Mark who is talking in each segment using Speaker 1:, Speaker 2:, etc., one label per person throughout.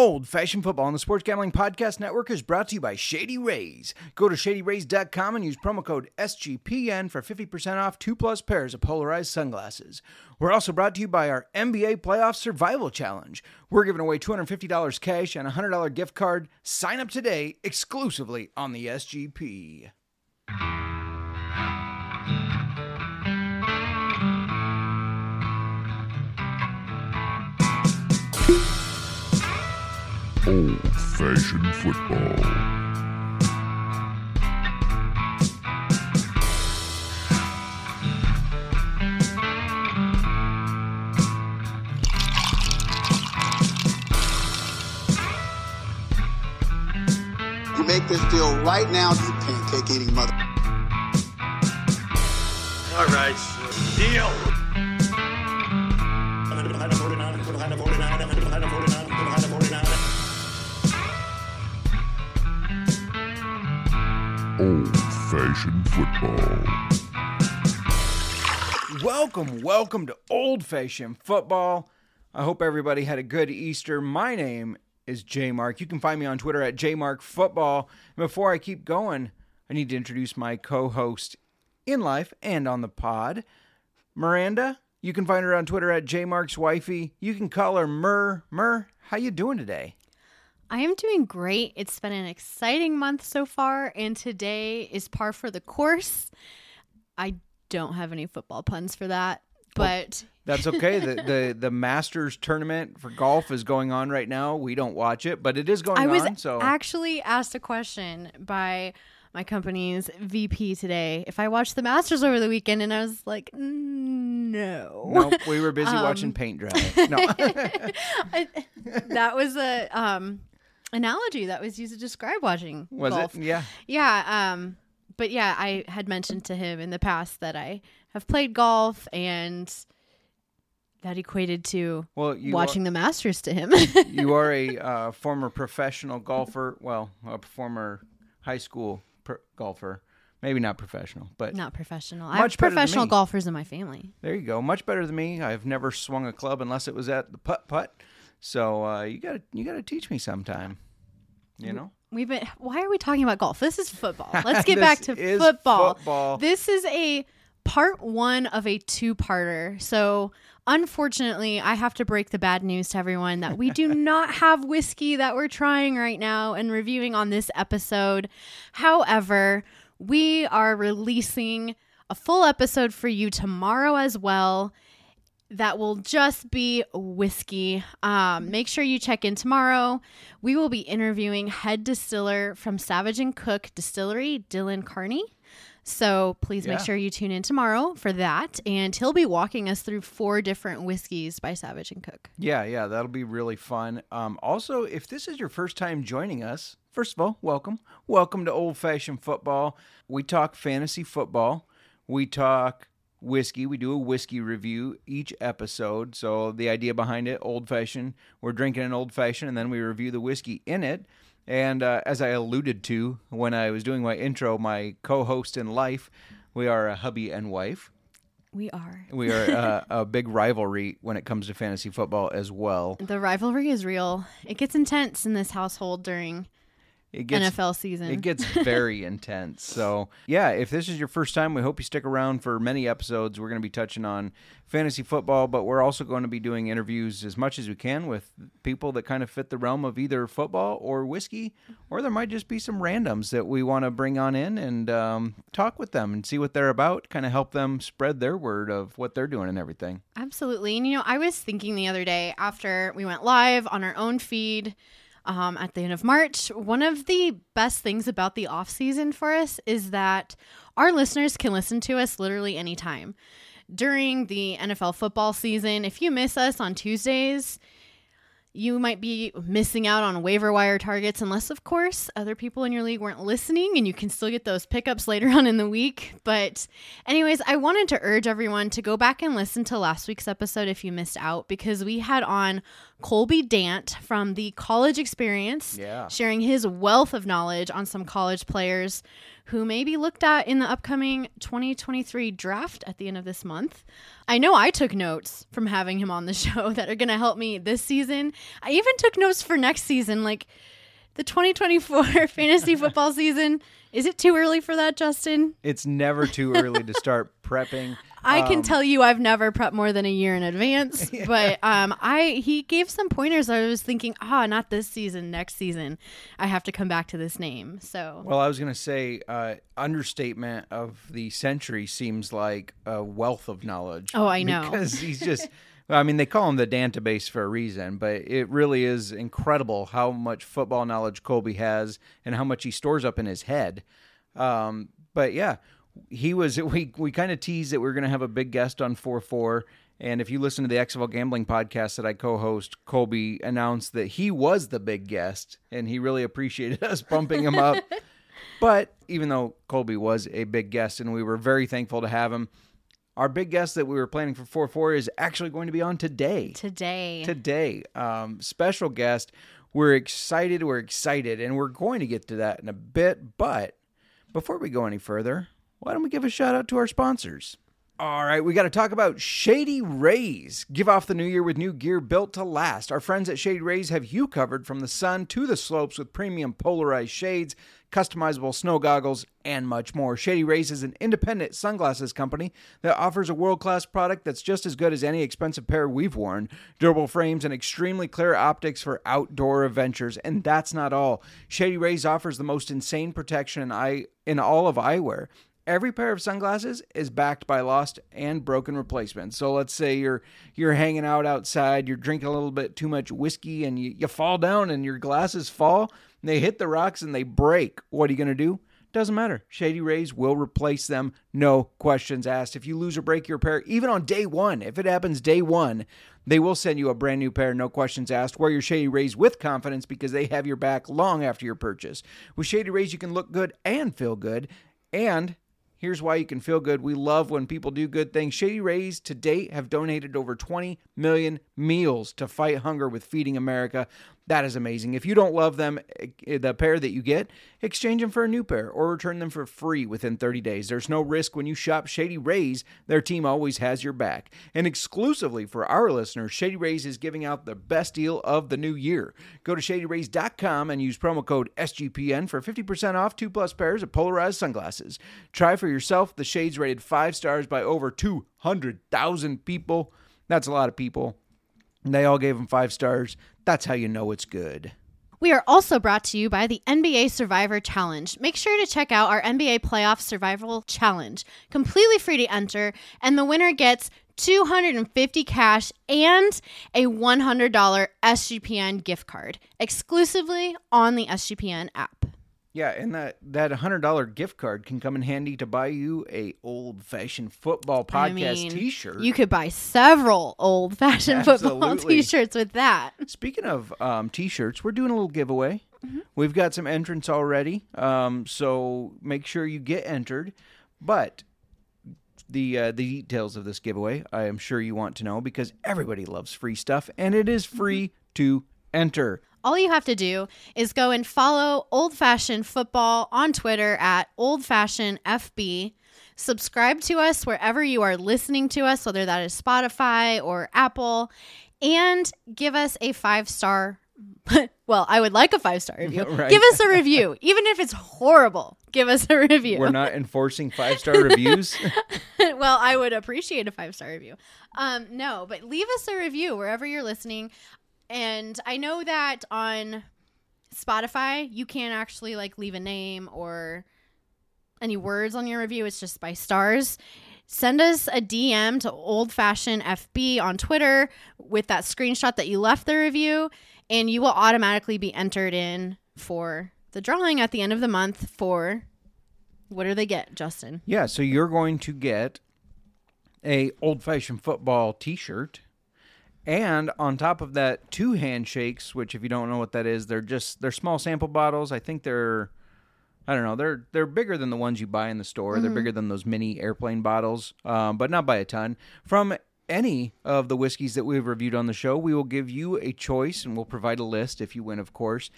Speaker 1: Old Fashioned Football on the Sports Gambling Podcast Network is brought to you by Shady Rays. Go to shadyrays.com and use promo code SGPN for 50% off two plus pairs of polarized sunglasses. We're also brought to you by our NBA Playoff Survival Challenge. We're giving away $250 cash and a $100 gift card. Sign up today exclusively on the SGP.
Speaker 2: Old fashioned football.
Speaker 3: You make this deal right now, you pancake eating mother.
Speaker 4: All right, deal.
Speaker 2: Old fashioned football.
Speaker 1: Welcome, welcome to Old Fashioned Football. I hope everybody had a good Easter. My name is J Mark. You can find me on Twitter at JMarkFootball. And before I keep going, I need to introduce my co-host in life and on the pod, Miranda. You can find her on Twitter at JMarksWifey. You can call her Mur. Mur, how you doing today?
Speaker 5: I am doing great. It's been an exciting month so far, and today is par for the course. I don't have any football puns for that, but
Speaker 1: That's okay. the, the the Masters tournament for golf is going on right now. We don't watch it, but it is going
Speaker 5: I was
Speaker 1: on. So
Speaker 5: actually asked a question by my company's VP today if I watched the Masters over the weekend, and I was like, no.
Speaker 1: nope, we were busy
Speaker 5: Um,
Speaker 1: watching paint dry. No.
Speaker 5: I- that was a um, analogy that was used to describe watching
Speaker 1: Was
Speaker 5: golf.
Speaker 1: it? Yeah.
Speaker 5: Yeah, um but yeah, I had mentioned to him in the past that I have played golf and that equated to
Speaker 1: Well, you
Speaker 5: watching the Masters to him.
Speaker 1: You are a uh, former professional golfer. Well, a former high school per- golfer. Maybe not professional, but
Speaker 5: Not professional. I have professional golfers in my family.
Speaker 1: there you go. Much better than me. I've never swung a club unless it was at the putt putt. So uh, you got to you got to teach me sometime. You know.
Speaker 5: We've been why are we talking about golf? This is football. Let's get back to football.
Speaker 1: football.
Speaker 5: This is a part 1 of a two-parter. So unfortunately, I have to break the bad news to everyone that we do not have whiskey that we're trying right now and reviewing on this episode. However, we are releasing a full episode for you tomorrow as well that will just be whiskey. Um, make sure you check in tomorrow. We will be interviewing head distiller from Savage and Cook Distillery, Dylan Carney. So please make
Speaker 1: Yeah.
Speaker 5: sure you tune in tomorrow for that. And he'll be walking us through four different whiskeys by Savage and Cook.
Speaker 1: Yeah, yeah, that'll be really fun. Um, also, if this is your first time joining us, first of all, welcome. Welcome to Old Fashioned Football. We talk fantasy football. We talk whiskey. We do a whiskey review each episode. So the idea behind it, old fashioned, we're drinking an old fashioned, and then we review the whiskey in it. And uh, as I alluded to when I was doing my intro, my co-host in life, we are a hubby and wife.
Speaker 5: We are.
Speaker 1: We are uh, a big rivalry when it comes to fantasy football as well.
Speaker 5: The rivalry is real. It gets intense in this household during
Speaker 1: It gets
Speaker 5: NFL season.
Speaker 1: it gets very intense. So yeah, if this is your first time, we hope you stick around for many episodes. We're going to be touching on fantasy football, but we're also going to be doing interviews as much as we can with people that kind of fit the realm of either football or whiskey, or there might just be some randoms that we want to bring on in and um, talk with them and see what they're about, kind of help them spread their word of what they're doing and everything.
Speaker 5: Absolutely. And you know, I was thinking the other day after we went live on our own feed um, at the end of March, one of the best things about the off season for us is that our listeners can listen to us literally anytime. During the NFL football season, if you miss us on Tuesdays, you might be missing out on waiver wire targets unless of course other people in your league weren't listening and you can still get those pickups later on in the week but anyways i wanted to urge everyone to go back and listen to last week's episode if you missed out because we had on colby dant from the college experience
Speaker 1: Yeah.
Speaker 5: sharing his wealth of knowledge on some college players who may be looked at in the upcoming 2023 draft at the end of this month. I know I took notes from having him on the show that are going to help me this season. I even took notes for next season, like the 2024 fantasy football season. Is it too early for that, Justin?
Speaker 1: It's never too early to start prepping.
Speaker 5: I can
Speaker 1: Um,
Speaker 5: tell you I've never prepped more than a year in advance, but um, I he gave some pointers. I was thinking, ah, not this season, next season. I have to come back to this name. So
Speaker 1: Well, I was going to say, uh, understatement of the century seems like a wealth of knowledge.
Speaker 5: Oh, I know.
Speaker 1: Because he's just. I mean, they call him the database for a reason, but it really is incredible how much football knowledge Colby has and how much he stores up in his head. Um, but yeah, he was, we, we kind of teased that we are going to have a big guest on 4 4. And if you listen to the XFL Gambling podcast that I co host, Colby announced that he was the big guest and he really appreciated us bumping him up. But even though Colby was a big guest and we were very thankful to have him, our big guest that we were planning for 4 4 is actually going to be on today.
Speaker 5: today,
Speaker 1: Today. Um, special guest. We're excited. We're excited. And we're going to get to that in a bit. But before we go any further, why don't we give a shout out to our sponsors? All right, we got to talk about Shady Rays. Give off the new year with new gear built to last. Our friends at Shady Rays have you covered from the sun to the slopes with premium polarized shades, customizable snow goggles, and much more. Shady Rays is an independent sunglasses company that offers a world class product that's just as good as any expensive pair we've worn. Durable frames and extremely clear optics for outdoor adventures. And that's not all. Shady Rays offers the most insane protection in, eye, in all of eyewear. Every pair of sunglasses is backed by lost and broken replacements. So let's say you're you're hanging out outside, you're drinking a little bit too much whiskey, and you, you fall down and your glasses fall. They hit the rocks and they break. What are you gonna do? Doesn't matter. Shady Rays will replace them, no questions asked. If you lose or break your pair, even on day one, if it happens day one, they will send you a brand new pair, no questions asked. Wear your Shady Rays with confidence because they have your back long after your purchase. With Shady Rays, you can look good and feel good. And Here's why you can feel good. We love when people do good things. Shady Rays to date have donated over 20 million meals to fight hunger with Feeding America. That is amazing. If you don't love them, eh, the pair that you get, exchange them for a new pair or return them for free within 30 days. There's no risk when you shop Shady Rays. Their team always has your back. And exclusively for our listeners, Shady Rays is giving out the best deal of the new year. Go to shadyrays.com and use promo code SGPN for 50% off two plus pairs of polarized sunglasses. Try for yourself. The shades rated five stars by over 200,000 people. That's a lot of people. And they all gave them five stars. That's how you know it's good.
Speaker 5: We are also brought to you by the NBA Survivor Challenge. Make sure to check out our NBA Playoff Survival Challenge. Completely free to enter, and the winner gets 250 cash and a $100 SGPN gift card exclusively on the SGPN app.
Speaker 1: Yeah, and that that hundred dollar gift card can come in handy to buy you a old fashioned football podcast
Speaker 5: I mean,
Speaker 1: T-shirt.
Speaker 5: You could buy several old fashioned football t shirts with that.
Speaker 1: Speaking of um, T-shirts, we're doing a little giveaway.
Speaker 5: Mm-hmm.
Speaker 1: We've got some entrants already, um, so make sure you get entered. But the uh, the details of this giveaway, I am sure you want to know because everybody loves free stuff, and it is free to enter.
Speaker 5: All you have to do is go and follow Old Fashioned Football on Twitter at Old Fashioned FB. Subscribe to us wherever you are listening to us, whether that is Spotify or Apple, and give us a five star. well, I would like a five star review.
Speaker 1: Right.
Speaker 5: Give us a review, even if it's horrible. Give us a review.
Speaker 1: We're not enforcing five star reviews.
Speaker 5: well, I would appreciate a five star review. Um, no, but leave us a review wherever you're listening. And I know that on Spotify, you can't actually like leave a name or any words on your review. It's just by stars. Send us a DM to Old Fashioned FB on Twitter with that screenshot that you left the review, and you will automatically be entered in for the drawing at the end of the month for what do they get, Justin?
Speaker 1: Yeah, so you're going to get a old fashioned football T-shirt, and on top of that, two handshakes. Which, if you don't know what that is, they're just they're small sample bottles. I think they're I don't know they're they're bigger than the ones you buy in the store. They're bigger than those mini airplane bottles, um, but not by a ton. From any of the whiskeys that we've reviewed on the show, we will give you a choice, and we'll provide a list if you win, of course.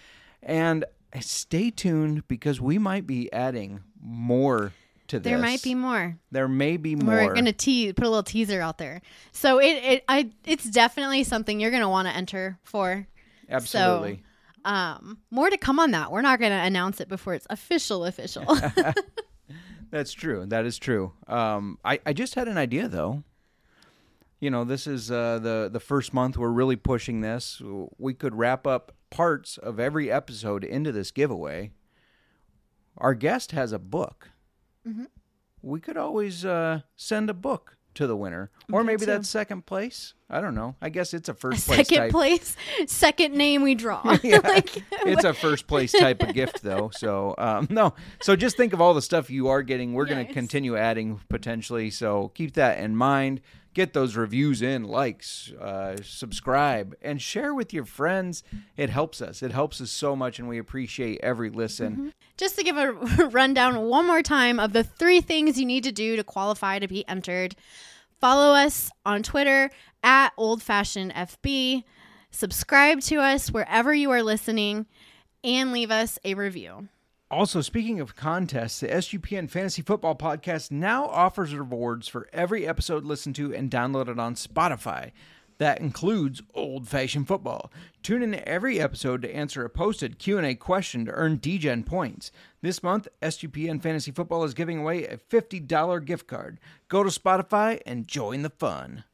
Speaker 1: And stay tuned because we might be adding more to this.
Speaker 5: There might be more.
Speaker 1: There may be more.
Speaker 5: We're gonna tease, put a little teaser out there. So it, it, I, it's definitely something you're gonna want to enter for.
Speaker 1: Absolutely.
Speaker 5: Um, more to come on that. We're not gonna announce it before it's official. Official.
Speaker 1: That's true. That is true. Um, I, I just had an idea though. You know, this is uh, the the first month we're really pushing this. We could wrap up parts of every episode into this giveaway. Our guest has a book.
Speaker 5: Mm-hmm.
Speaker 1: We could always uh, send a book to the winner, or maybe that's second place. I don't know. I guess it's a first place
Speaker 5: Second
Speaker 1: type.
Speaker 5: place, second name we draw.
Speaker 1: Yeah.
Speaker 5: like,
Speaker 1: it's a first place type of gift though so um, no so just think of all the stuff you are getting we're going to continue adding potentially so keep that in mind get those reviews in likes uh, subscribe and share with your friends it helps us it helps us so much and we appreciate every listen
Speaker 5: Just to give a rundown one more time of the three things you need to do to qualify to be entered. Follow us on Twitter at Old Fashioned FB. Subscribe to us wherever you are listening, and leave us a review.
Speaker 1: Also, speaking of contests, the SGPN Fantasy Football Podcast now offers rewards for every episode listened to and downloaded on Spotify. That includes Old Fashioned Football. Tune in every episode to answer a posted Q&A question to earn DGen points. This month, SGPN Fantasy Football is giving away a $50 gift card. Go to Spotify and join the fun.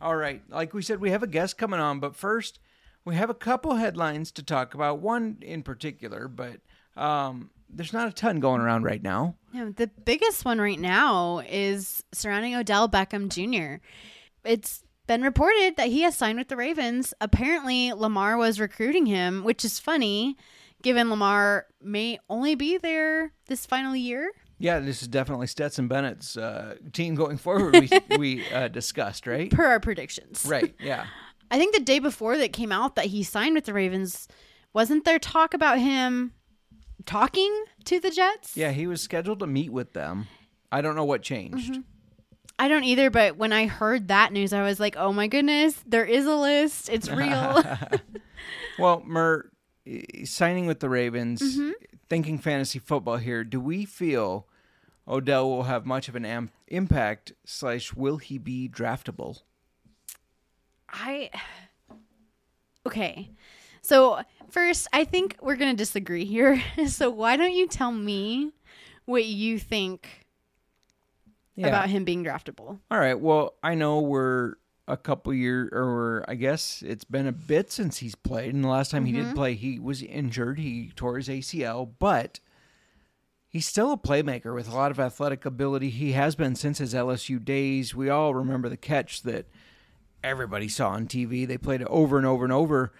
Speaker 1: All right, like we said, we have a guest coming on, but first, we have a couple headlines to talk about. One in particular, but um, there's not a ton going around right now.
Speaker 5: Yeah, the biggest one right now is surrounding Odell Beckham Jr. It's been reported that he has signed with the Ravens. Apparently, Lamar was recruiting him, which is funny given Lamar may only be there this final year.
Speaker 1: Yeah, this is definitely Stetson Bennett's uh, team going forward. We we uh, discussed, right?
Speaker 5: Per our predictions.
Speaker 1: Right. Yeah.
Speaker 5: I think the day before that came out that he signed with the Ravens, wasn't there talk about him talking to the Jets?
Speaker 1: Yeah, he was scheduled to meet with them. I don't know what changed.
Speaker 5: I don't either, but when I heard that news, I was like, oh my goodness, there is a list. It's real.
Speaker 1: Well, Mer, eh, signing with the Ravens,
Speaker 5: Mm-hmm.
Speaker 1: thinking fantasy football here. Do we feel Odell will have much of an am- impact? Slash, will he be draftable?
Speaker 5: I okay. So first, I think we're gonna disagree here. so why don't you tell me what you think about him being draftable?
Speaker 1: All right. Well, I know we're a couple year, or I guess it's been a bit since he's played. And the last time he did mm-hmm. play, he was injured. He tore his ACL, but he's still a playmaker with a lot of athletic ability. He has been since his LSU days. We all remember the catch that everybody saw on TV. They played it over and over and over.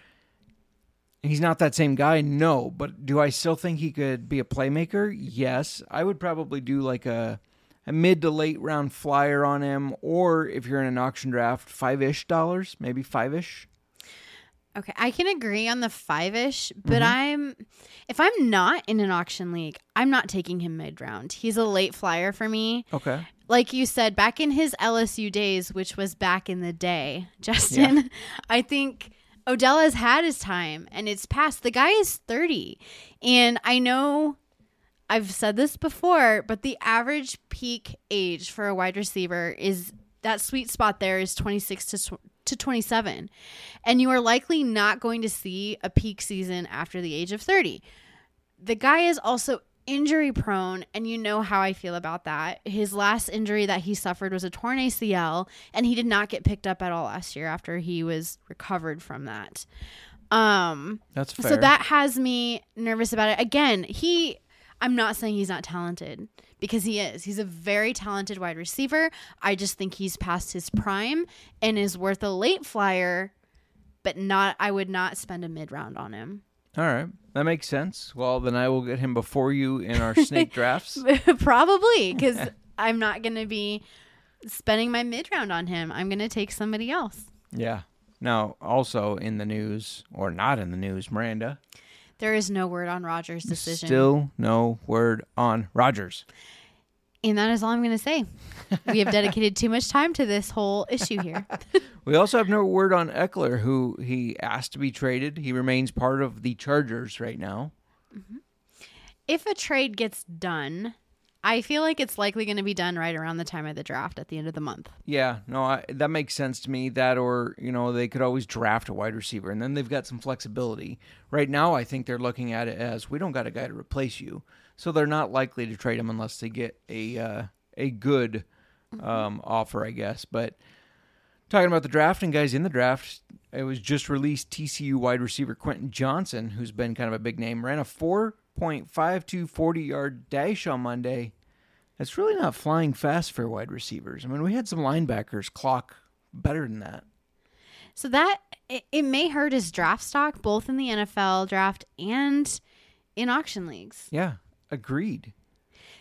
Speaker 1: He's not that same guy, no. But do I still think he could be a playmaker? Yes. I would probably do like a a mid to late round flyer on him, or if you're in an auction draft, five ish dollars, maybe five ish.
Speaker 5: Okay, I can agree on the five ish, but mm-hmm. I'm if I'm not in an auction league, I'm not taking him mid round. He's a late flyer for me.
Speaker 1: Okay.
Speaker 5: like you said, back in his LSU days, which was back in the day, Justin, I think Odell has had his time and it's past. The guy is 30. And I know I've said this before, but the average peak age for a wide receiver is that sweet spot there is 26 to, tw- to 27. And you are likely not going to see a peak season after the age of 30 the guy is also injury prone and you know how I feel about that. His last injury that he suffered was a torn ACL and he did not get picked up at all last year after he was recovered from that. Um
Speaker 1: That's fair.
Speaker 5: so that has me nervous about it. Again, he I'm not saying he's not talented because he is. He's a very talented wide receiver. I just think he's past his prime and is worth a late flyer, but not I would not spend a mid round on him.
Speaker 1: All right. That makes sense. Well, then I will get him before you in our snake drafts.
Speaker 5: Probably because I'm not going to be spending my mid round on him. I'm going to take somebody else.
Speaker 1: Yeah. Now, also in the news, or not in the news, Miranda.
Speaker 5: There is no word on Rodgers' decision.
Speaker 1: Still no word on Rodgers.
Speaker 5: and that is all I'm going to say. We have dedicated too much time to this whole issue here.
Speaker 1: We also have no word on Ekeler, who he asked to be traded. He remains part of the Chargers right now.
Speaker 5: if a trade gets done, I feel like it's likely going to be done right around the time of the draft at the end of the month.
Speaker 1: Yeah, no, I, that makes sense to me. That or you know they could always draft a wide receiver, and then they've got some flexibility. Right now, I think they're looking at it as we don't got a guy to replace you, so they're not likely to trade him unless they get a uh, a good um, offer, I guess. But talking about the draft and guys in the draft, it was just released TCU wide receiver Quentin Johnston, who's been kind of a big name, ran a 4.52 40 yard dash on Monday. That's really not flying fast for wide receivers. I mean, we had some linebackers clock better than that.
Speaker 5: So that it, it may hurt his draft stock both in the NFL draft and in auction leagues.
Speaker 1: Yeah, agreed.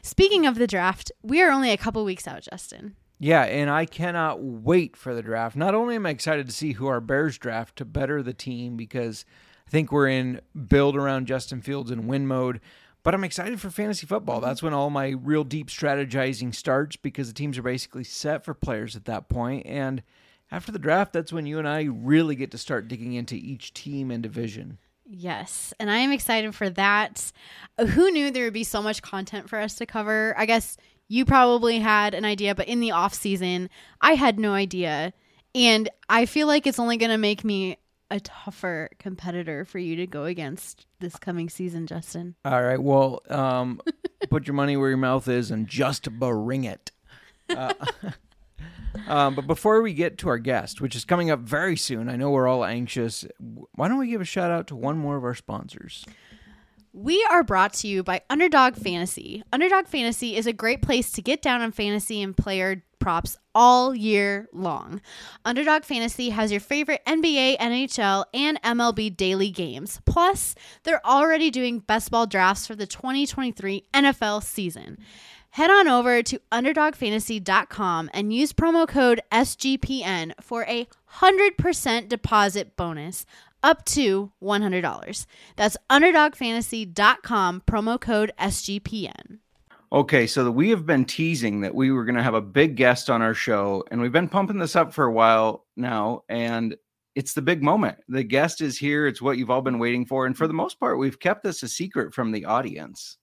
Speaker 5: Speaking of the draft, we are only a couple weeks out, Justin.
Speaker 1: Yeah, and I cannot wait for the draft. Not only am I excited to see who our Bears draft to better the team because I think we're in build around Justin Fields and win mode, but I'm excited for fantasy football. Mm-hmm. That's when all my real deep strategizing starts because the teams are basically set for players at that point. And after the draft, that's when you and I really get to start digging into each team and division.
Speaker 5: Yes, and I am excited for that. Who knew there would be so much content for us to cover? I guess you probably had an idea, but in the off season, I had no idea. And I feel like it's only going to make me a tougher competitor for you to go against this coming season, Justin.
Speaker 1: All right. Well, um, put your money where your mouth is and just bring it. Uh, um, but before we get to our guest, which is coming up very soon, I know we're all anxious. Why don't we give a shout out to one more of our sponsors?
Speaker 5: We are brought to you by Underdog Fantasy. Underdog Fantasy is a great place to get down on fantasy and player props all year long. Underdog Fantasy has your favorite NBA, NHL, and MLB daily games. Plus, they're already doing best ball drafts for the 2023 NFL season. Head on over to underdogfantasy.com and use promo code SGPN for a 100% deposit bonus up to $100. That's underdogfantasy.com, promo code SGPN.
Speaker 1: Okay, so we have been teasing that we were going to have a big guest on our show, and we've been pumping this up for a while now, and it's the big moment. The guest is here. It's what you've all been waiting for. And for the most part, we've kept this a secret from the audience.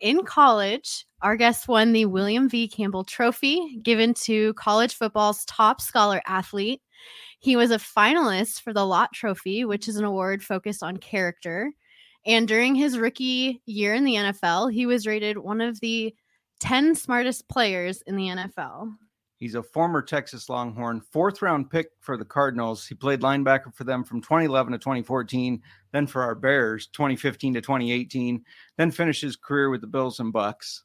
Speaker 5: In college, our guest won the William V. Campbell Trophy, given to college football's top scholar athlete. He was a finalist for the Lott Trophy, which is an award focused on character. And during his rookie year in the NFL, he was rated one of the 10 smartest players in the NFL.
Speaker 1: He's a former Texas Longhorn, fourth round pick for the Cardinals. He played linebacker for them from 2011 to 2014, then for our Bears 2015 to 2018, then finished his career with the Bills and Bucks.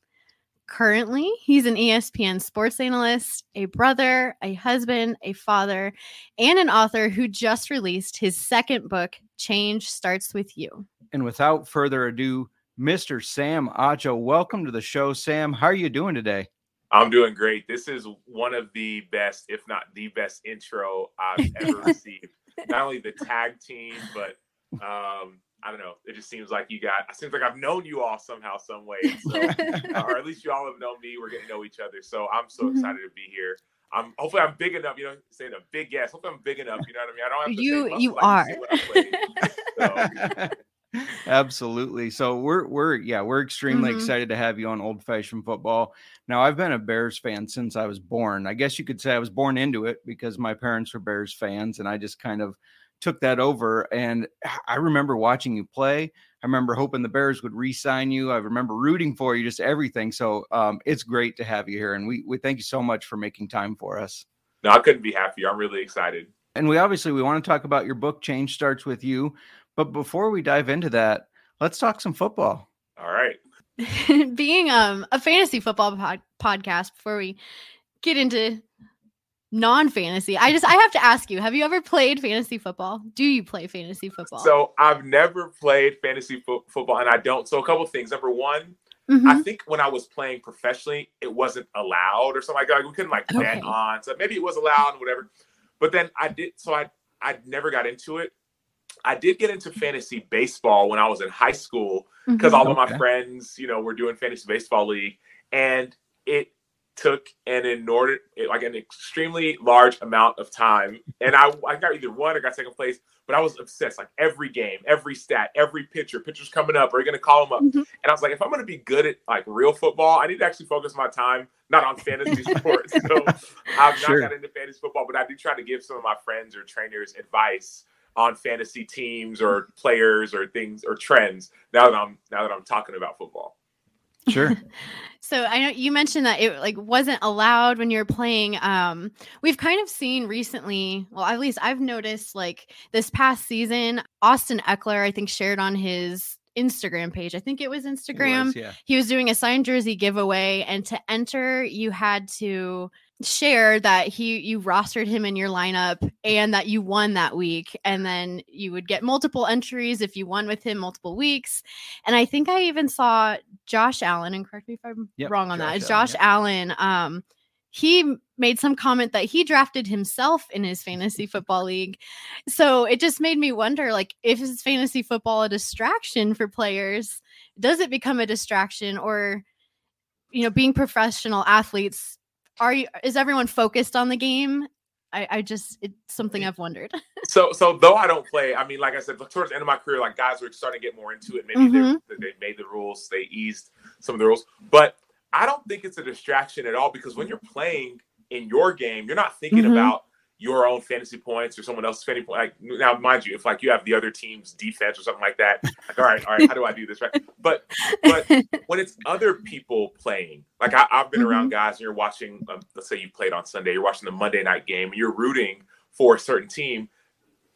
Speaker 5: Currently, he's an ESPN sports analyst, a brother, a husband, a father, and an author who just released his second book, Change Starts With You.
Speaker 1: And without further ado, Mr. Sam Acho, welcome to the show. Sam, how are you doing today?
Speaker 6: I'm doing great. This is one of the best, if not the best intro I've ever received. Not only the tag team, but um, I don't know. It just seems like you got. It seems like I've known you all somehow, some way, so, uh, or at least you all have known me. We're getting to know each other, so I'm so
Speaker 5: Mm-hmm.
Speaker 6: excited to be here. I'm hopefully I'm big enough. You know, saying a big yes. Hopefully I'm big enough. You know what I mean? I don't have to
Speaker 5: You- you
Speaker 6: I just say what I played. So,
Speaker 1: Absolutely. So we're we're yeah, we're extremely
Speaker 5: Mhm.
Speaker 1: excited to have you on old fashioned football. Now I've been a Bears fan since I was born. I guess you could say I was born into it because my parents were Bears fans and I just kind of took that over and I remember watching you play. I remember hoping the Bears would re-sign you. I remember rooting for you, just everything. So um, it's great to have you here, and we we thank you so much for making time for us.
Speaker 6: no, I couldn't be happier. I'm really excited.
Speaker 1: And we obviously we want to talk about your book. Change starts with you. But before we dive into that, let's talk some football.
Speaker 6: All right.
Speaker 5: Being um, a fantasy football pod- podcast, before we get into non fantasy, I just I have to ask you: Have you ever played fantasy football? Do you play fantasy football?
Speaker 6: So I've never played fantasy fo- football, and I don't. So a couple things. Number one,
Speaker 5: Mhm.
Speaker 6: I think when I was playing professionally, it wasn't allowed or something like that. We couldn't like bet
Speaker 5: Okay.
Speaker 6: on. So maybe it was allowed, and whatever. But then I did. So I I never got into it. I did get into fantasy baseball when I was in high school because
Speaker 5: Mhm.
Speaker 6: all of my friends, you know, were doing fantasy baseball league, and it took an inordinate, like an extremely large amount of time, and I I got either one or got second place, but I was obsessed. Like every game, every stat, every pitcher, pitchers coming up, are you going to call them up?
Speaker 5: Mhm.
Speaker 6: And I was like, if I'm going to be good at like real football, I need to actually focus my time not on fantasy sports. So I've
Speaker 1: Sure.
Speaker 6: not got into fantasy football, but I do try to give some of my friends or trainers advice on fantasy teams or players or things or trends. Now that I'm now that I'm talking about football.
Speaker 1: Sure.
Speaker 5: So I know you mentioned that it like wasn't allowed when you're playing. Um, we've kind of seen recently, well, at least I've noticed like this past season, Austin Ekeler, I think, shared on his Instagram page. I think it was
Speaker 1: It
Speaker 5: Instagram.
Speaker 1: was, yeah.
Speaker 5: he was doing a signed jersey giveaway and to enter you had to share that he you rostered him in your lineup and that you won that week. And then you would get multiple entries if you won with him multiple weeks. And i think i even saw josh allen and correct me if i'm
Speaker 1: Yep,
Speaker 5: wrong on that
Speaker 1: Josh
Speaker 5: it's
Speaker 1: Allen,
Speaker 5: josh
Speaker 1: yep.
Speaker 5: allen um he made some comment that he drafted himself in his fantasy football league. So it just made me wonder like if is fantasy football a distraction for players does it become a distraction? Or you know being professional athletes are you is everyone focused on the game i i just it's something i've wondered
Speaker 6: So so though I don't play, I mean, like I said, towards the end of my career, like guys were starting to get more into it. Maybe
Speaker 5: Mhm.
Speaker 6: they they made the rules, they eased some of the rules, but I don't think it's a distraction at all because when you're playing in your game, you're not thinking
Speaker 5: Mhm.
Speaker 6: about your own fantasy points or someone else's fantasy point. Like now, mind you, if like you have the other team's defense or something like that, like all right, all right, how do I do this right? But but when it's other people playing, like I, I've been around guys, and you're watching. Um, let's say you played on Sunday, you're watching the Monday night game, and you're rooting for a certain team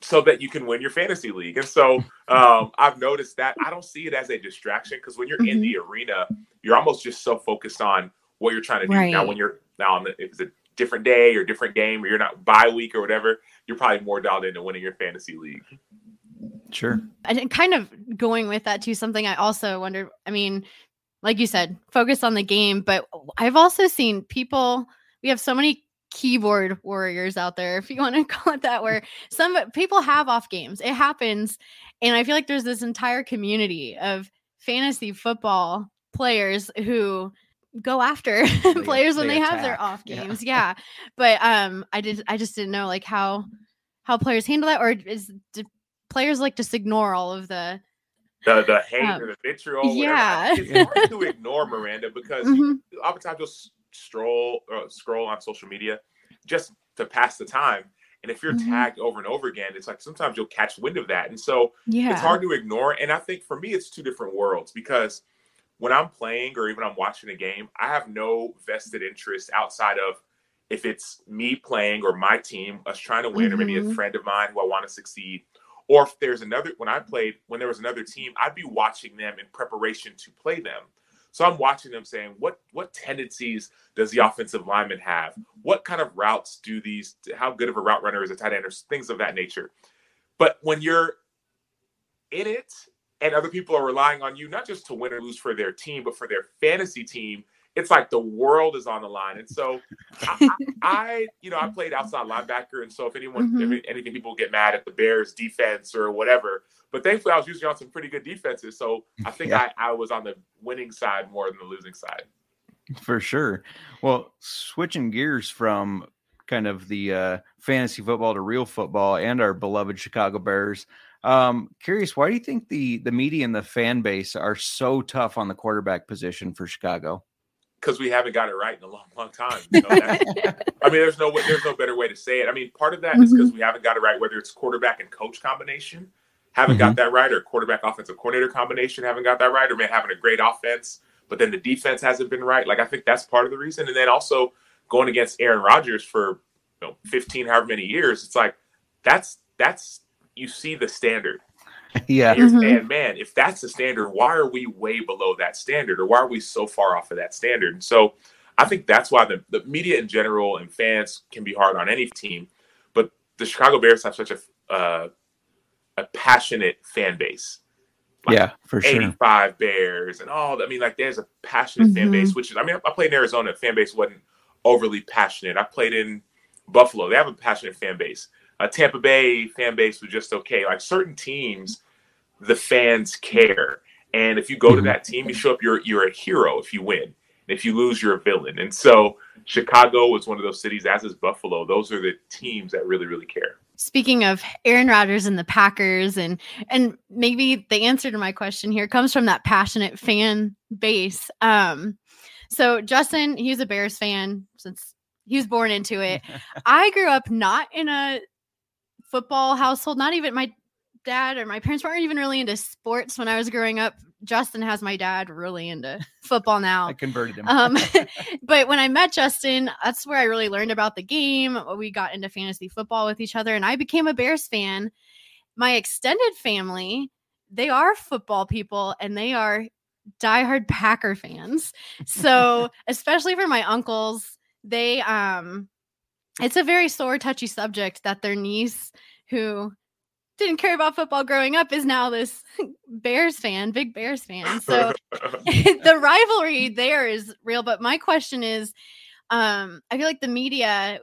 Speaker 6: so that you can win your fantasy league. And so um, I've noticed that I don't see it as a distraction because when you're in the arena, you're almost just so focused on what you're trying to do. Now, when you're now on the, if it's a different day or different game, or you're not bye week or whatever, you're probably more dialed into winning your fantasy league.
Speaker 1: Sure.
Speaker 5: and kind of going with that too something i also wondered i mean like you said focus on the game but i've also seen people we have so many keyboard warriors out there if you want to call it that where some people have off games it happens and i feel like there's this entire community of fantasy football players who go after players when
Speaker 1: they
Speaker 5: they have their off games yeah. but um i did i just didn't know like how how players handle that or is do players like just ignore all of the
Speaker 6: The the hate
Speaker 5: Um,
Speaker 6: or the vitriol, whatever.
Speaker 5: yeah.
Speaker 6: it's hard to ignore Miranda because
Speaker 5: Mhm.
Speaker 6: oftentimes you'll s- stroll or scroll on social media just to pass the time. And if you're
Speaker 5: Mhm.
Speaker 6: tagged over and over again, it's like sometimes you'll catch wind of that. And so
Speaker 5: yeah
Speaker 6: it's hard to ignore. And I think for me, it's two different worlds because when I'm playing or even I'm watching a game, I have no vested interest outside of if it's me playing or my team, us trying to win, or maybe a
Speaker 5: Mhm.
Speaker 6: friend of mine who I want to succeed. Or if there's another, when I played, when there was another team, I'd be watching them in preparation to play them. So I'm watching them saying, what what tendencies does the offensive lineman have? What kind of routes do these? How good of a route runner is a tight end, or things of that nature. But when you're in it and other people are relying on you not just to win or lose for their team, but for their fantasy team, it's like the world is on the line. And so I, I, you know, I played outside linebacker, and so if anyone,
Speaker 5: Mhm.
Speaker 6: if anything, people get mad at the Bears defense or whatever. But thankfully, I was usually on some pretty good defenses, so I think
Speaker 1: Yeah.
Speaker 6: I, I was on the winning side more than the losing side.
Speaker 1: For sure. Well, switching gears from kind of the uh, fantasy football to real football and our beloved Chicago Bears. Um, curious, why do you think the the media and the fan base are so tough on the quarterback position for Chicago?
Speaker 6: because we haven't got it right in a long, long time. You know, that's- I mean, there's no there's no better way to say it. I mean, part of that is because we haven't got it right, whether it's quarterback and coach combination, haven't got that right, or quarterback offensive coordinator combination, haven't got that right, or man having a great offense, but then the defense hasn't been right. Like I think that's part of the reason. And then also going against Aaron Rodgers for you know 15, however many years, it's like that's that's you see the standard.
Speaker 1: yeah.
Speaker 6: And you're
Speaker 5: Mhm.
Speaker 6: saying, man, if that's the standard, why are we way below that standard, or why are we so far off of that standard? And so, I think that's why the, the media in general and fans can be hard on any team, but the Chicago Bears have such a uh, a passionate fan base. Like,
Speaker 1: yeah, for sure.
Speaker 6: 85 Bears and all. I mean, like there's a passionate fan
Speaker 5: Mhm.
Speaker 6: base, which is, I mean, I played in Arizona. Fan base wasn't overly passionate. I played in Buffalo. They have a passionate fan base. Uh, Tampa Bay fan base was just okay. Like certain teams, the fans care. And if you go to
Speaker 1: Mhm.
Speaker 6: that team, you show up, you're, you're a hero if you win. And if you lose, you're a villain. And so Chicago was one of those cities, as is Buffalo. Those are the teams that really, really care.
Speaker 5: Speaking of Aaron Rodgers and the Packers, and and maybe the answer to my question here comes from that passionate fan base. Um, so Justin, he's a Bears fan since he was born into it. I grew up not in a football household, not even my dad or my parents weren't even really into sports when I was growing up. Justin has my dad really into football now.
Speaker 1: I converted him.
Speaker 5: Um, but when I met Justin, that's where I really learned about the game. We got into fantasy football with each other, and I became a Bears fan. My extended family, they are football people, and they are diehard Packer fans. So, especially for my uncles, they um, it's a very sore, touchy subject that their niece, who didn't care about football growing up is now this Bears fan, big Bears fan. So the rivalry there is real. But my question is, um, I feel like the media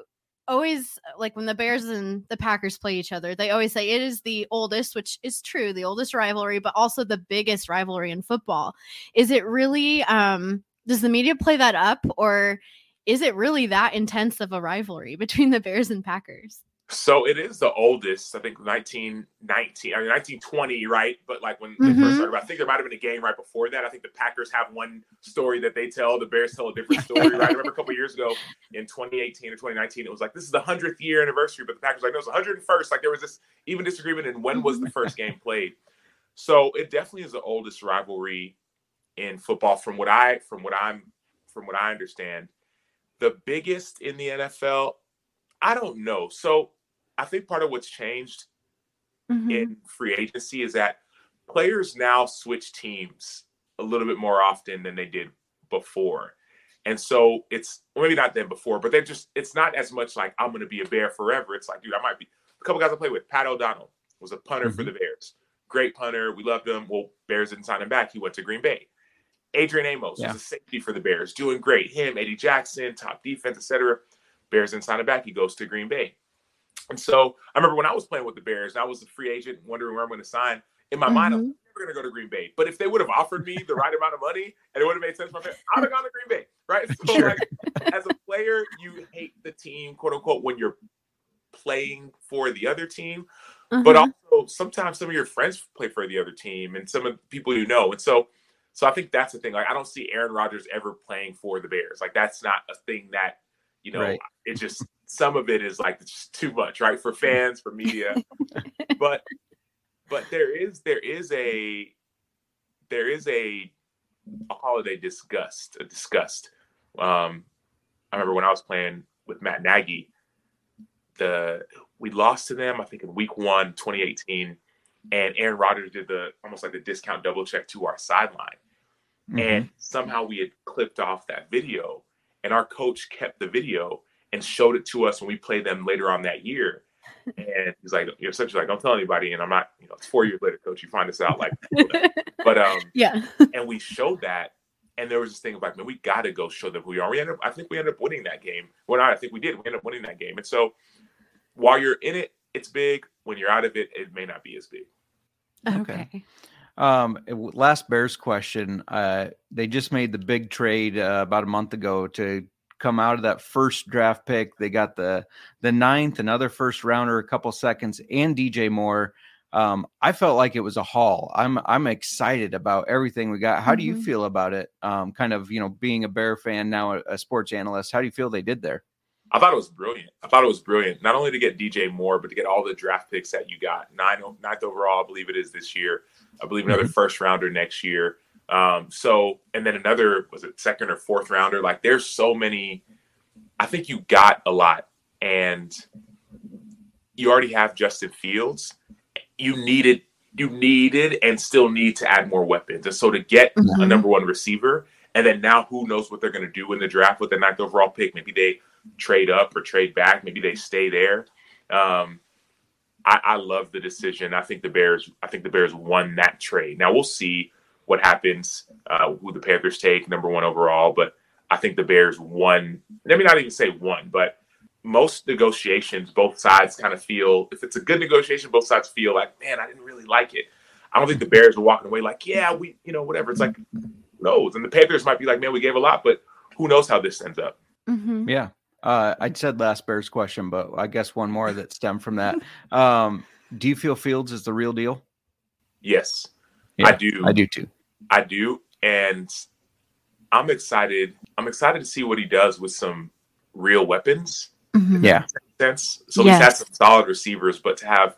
Speaker 5: always like when the Bears and the Packers play each other, they always say it is the oldest, which is true, the oldest rivalry, but also the biggest rivalry in football. Is it really um does the media play that up or is it really that intense of a rivalry between the Bears and Packers?
Speaker 6: So it is the oldest, I think 1919, I mean 1920, right? But like when
Speaker 5: mm-hmm.
Speaker 6: they first started, I think there might have been a game right before that. I think the Packers have one story that they tell, the Bears tell a different story, right? I remember a couple years ago in 2018 or 2019, it was like this is the 100th year anniversary, but the Packers like no, it's 101st. Like there was this even disagreement in when was the first game played. So it definitely is the oldest rivalry in football from what I from what I'm from what I understand. The biggest in the NFL, I don't know. So I think part of what's changed mm-hmm. in free agency is that players now switch teams a little bit more often than they did before. And so it's maybe not then before, but they're just it's not as much like I'm gonna be a bear forever. It's like, dude, I might be a couple guys I played with. Pat O'Donnell was a punter mm-hmm. for the Bears. Great punter. We loved him. Well, Bears didn't sign him back. He went to Green Bay. Adrian Amos yeah. a safety for the Bears, doing great. Him, Eddie Jackson, top defense, etc. Bears sign him back. He goes to Green Bay. And so I remember when I was playing with the Bears, I was a free agent, wondering where I'm going to sign. In my mm-hmm. mind, I'm never going to go to Green Bay. But if they would have offered me the right amount of money and it would have made sense for me, I would have gone to Green Bay, right? So, sure. like, as a player, you hate the team, quote unquote, when you're playing for the other team. Mm-hmm. But also, sometimes some of your friends play for the other team, and some of the people you know. And so, so I think that's the thing. Like, I don't see Aaron Rodgers ever playing for the Bears. Like, that's not a thing that you know. Right. It just some of it is like it's just too much, right? For fans, for media. but but there is there is a there is a a holiday disgust, a disgust. Um, I remember when I was playing with Matt Nagy, the we lost to them, I think in week one, 2018, and Aaron Rodgers did the almost like the discount double check to our sideline. Mm-hmm. And somehow we had clipped off that video, and our coach kept the video and showed it to us when we played them later on that year. And he's like, you're essentially like, don't tell anybody. And I'm not, you know, it's four years later, coach. You find this out like, but um,
Speaker 5: yeah.
Speaker 6: and we showed that, and there was this thing of like, man, we got to go show them who we are. We ended up, I think we ended up winning that game. Well, not, I think we did. We ended up winning that game. And so, while you're in it, it's big. When you're out of it, it may not be as big.
Speaker 5: Okay. okay.
Speaker 1: Um, last Bears question. Uh, they just made the big trade uh, about a month ago to come out of that first draft pick. They got the the ninth, another first rounder, a couple seconds, and DJ Moore. Um, I felt like it was a haul. I'm I'm excited about everything we got. How mm-hmm. do you mm-hmm. feel about it? Um, kind of you know being a Bear fan now, a, a sports analyst. How do you feel they did there?
Speaker 6: I thought it was brilliant. I thought it was brilliant. Not only to get DJ Moore, but to get all the draft picks that you got. Nine, ninth overall, I believe it is this year. I believe another mm-hmm. first rounder next year. Um, so, and then another was it second or fourth rounder? Like, there's so many. I think you got a lot, and you already have Justin Fields. You needed, you needed, and still need to add more weapons. And so, to get mm-hmm. a number one receiver, and then now who knows what they're going to do in the draft with the ninth overall pick? Maybe they trade up or trade back. Maybe they stay there. Um, I, I love the decision. I think the Bears. I think the Bears won that trade. Now we'll see what happens, uh, who the Panthers take number one overall. But I think the Bears won. Let me not even say won, but most negotiations, both sides kind of feel if it's a good negotiation, both sides feel like, man, I didn't really like it. I don't think the Bears are walking away like, yeah, we, you know, whatever. It's like, who knows? And the Panthers might be like, man, we gave a lot, but who knows how this ends up?
Speaker 5: Mhm.
Speaker 1: Yeah. Uh, I said last Bears question, but I guess one more that stemmed from that. Um, do you feel Fields is the real deal?
Speaker 6: Yes,
Speaker 1: Yeah,
Speaker 6: I do.
Speaker 1: I do too.
Speaker 6: I do, and I'm excited. I'm excited to see what he does with some real weapons.
Speaker 5: Mhm.
Speaker 1: Yeah.
Speaker 6: Sense. So he's had some solid receivers, but to have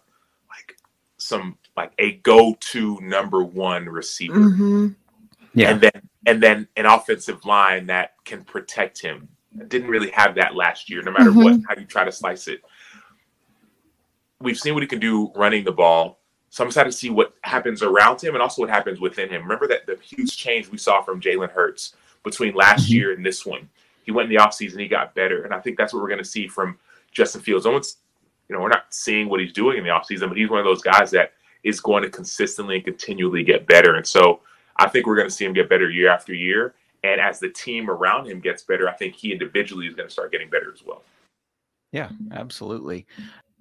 Speaker 6: like some like a go-to number one receiver,
Speaker 5: Mhm.
Speaker 1: Yeah.
Speaker 6: and then and then an offensive line that can protect him. Didn't really have that last year, no matter what how you try to slice it. We've seen what he can do running the ball. So I'm excited to see what happens around him and also what happens within him. Remember that the huge change we saw from Jalen Hurts between last
Speaker 1: Mhm.
Speaker 6: year and this one. He went in the offseason, he got better. And I think that's what we're going to see from Justin Fields. No one's, you know, we're not seeing what he's doing in the offseason, but he's one of those guys that is going to consistently and continually get better. And so I think we're going to see him get better year after year. And as the team around him gets better, I think he individually is going to start getting better as well.
Speaker 1: Yeah, absolutely.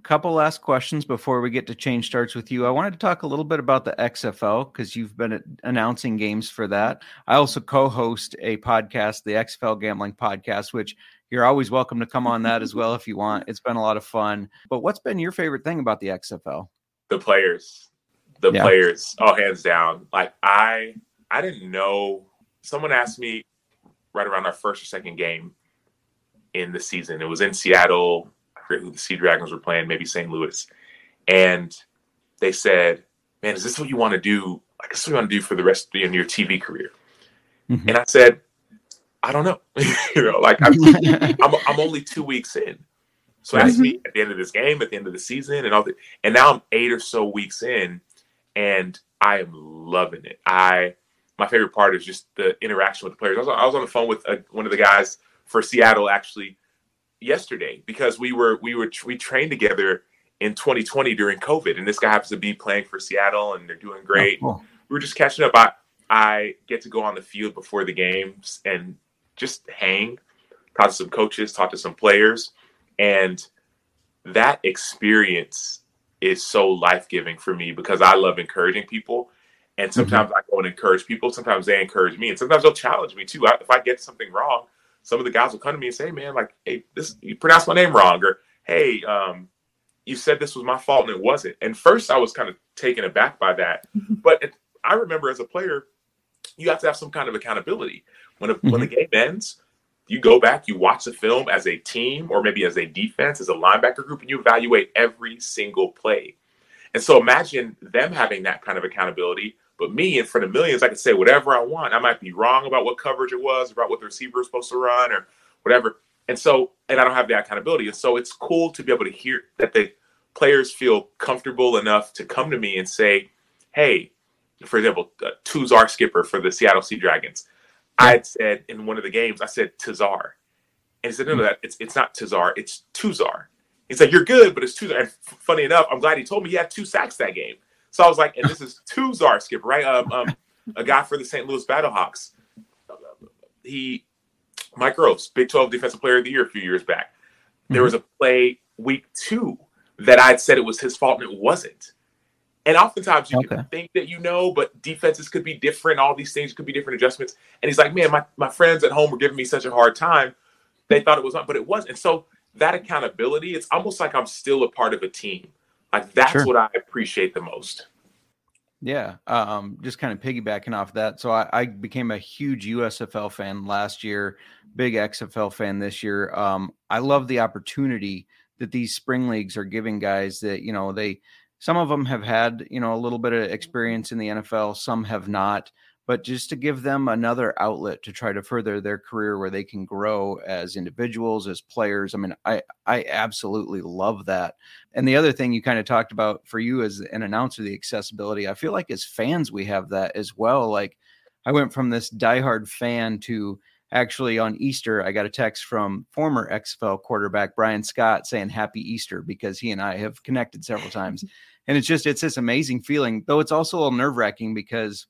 Speaker 1: Couple last questions before we get to change starts with you. I wanted to talk a little bit about the XFL because you've been announcing games for that. I also co-host a podcast, the XFL Gambling Podcast, which you're always welcome to come on that as well if you want. It's been a lot of fun. But what's been your favorite thing about the XFL?
Speaker 6: the players the
Speaker 1: Yeah.
Speaker 6: players all hands down like i i didn't know someone asked me right around our first or second game in the season it was in seattle i forget who the sea dragons were playing maybe st louis and they said man is this what you want to do like this is what you want to do for the rest of your tv career
Speaker 1: Mhm.
Speaker 6: and i said i don't know you know like I'm, I'm, I'm only two weeks in. So
Speaker 1: Right.
Speaker 6: ask me at the end of this game, at the end of the season, and all the, and now I'm eight or so weeks in, and I am loving it. I my favorite part is just the interaction with the players. I was, I was on the phone with uh one of the guys for Seattle actually yesterday because we were we were we trained together in 2020 during COVID, and this guy happens to be playing for Seattle, and they're doing great
Speaker 1: Oh, cool.
Speaker 6: we were just catching up. I I get to go on the field before the games and just hang, talk to some coaches, talk to some players, and that experience is so life giving for me because I love encouraging people. And sometimes mm-hmm. I go and encourage people. Sometimes they encourage me, and sometimes they'll challenge me too. I, if I get something wrong, some of the guys will come to me and say, "Man, like, hey, this you pronounced my name wrong," or "Hey, um, you said this was my fault and it wasn't." And first, I was kind of taken aback by that, mm-hmm. but it, I remember as a player, you have to have some kind of accountability. When a, when the mm-hmm. game ends, you go back, you watch the film as a team or maybe as a defense, as a linebacker group, and you evaluate every single play. And so imagine them having that kind of accountability. But me, in front of millions, I can say whatever I want. I might be wrong about what coverage it was, about what the receiver was supposed to run, or whatever. And so, and I don't have the accountability. And so, it's cool to be able to hear that the players feel comfortable enough to come to me and say, "Hey, for example, uh, Tuzar skipper for the Seattle Sea Dragons. I had said in one of the games, I said Tuzar, And he said, no, no, that it's it's not Tuzar, it's Tuzar. He said, You're good, but it's Tuzar. And f- funny enough, I'm glad he told me he had two sacks that game. So I was like, and this is Tuzar skipper, right? Um, um, a guy for the St. Louis Battlehawks. He Mike Gross, Big 12 Defensive Player of the Year a few years back. There was a play week two that I'd said it was his fault and it wasn't. And oftentimes you
Speaker 1: Okay.
Speaker 6: can think that you know, but defenses could be different. All these things could be different adjustments. And he's like, man, my, my friends at home were giving me such a hard time. They thought it was not, but it wasn't. And so that accountability, it's almost like I'm still a part of a team. Like that's
Speaker 1: Sure.
Speaker 6: what I appreciate the most.
Speaker 1: Yeah, um, just kind of piggybacking off that. So I, I became a huge USFL fan last year, big XFL fan this year. Um, I love the opportunity that these spring leagues are giving guys that you know they some of them have had you know a little bit of experience in the NFL, some have not, but just to give them another outlet to try to further their career where they can grow as individuals, as players. I mean, I I absolutely love that. And the other thing you kind of talked about for you as an announcer, the accessibility. I feel like as fans we have that as well. Like I went from this diehard fan to actually on Easter, I got a text from former XFL quarterback Brian Scott saying Happy Easter because he and I have connected several times. And it's just it's this amazing feeling, though it's also a little nerve wracking because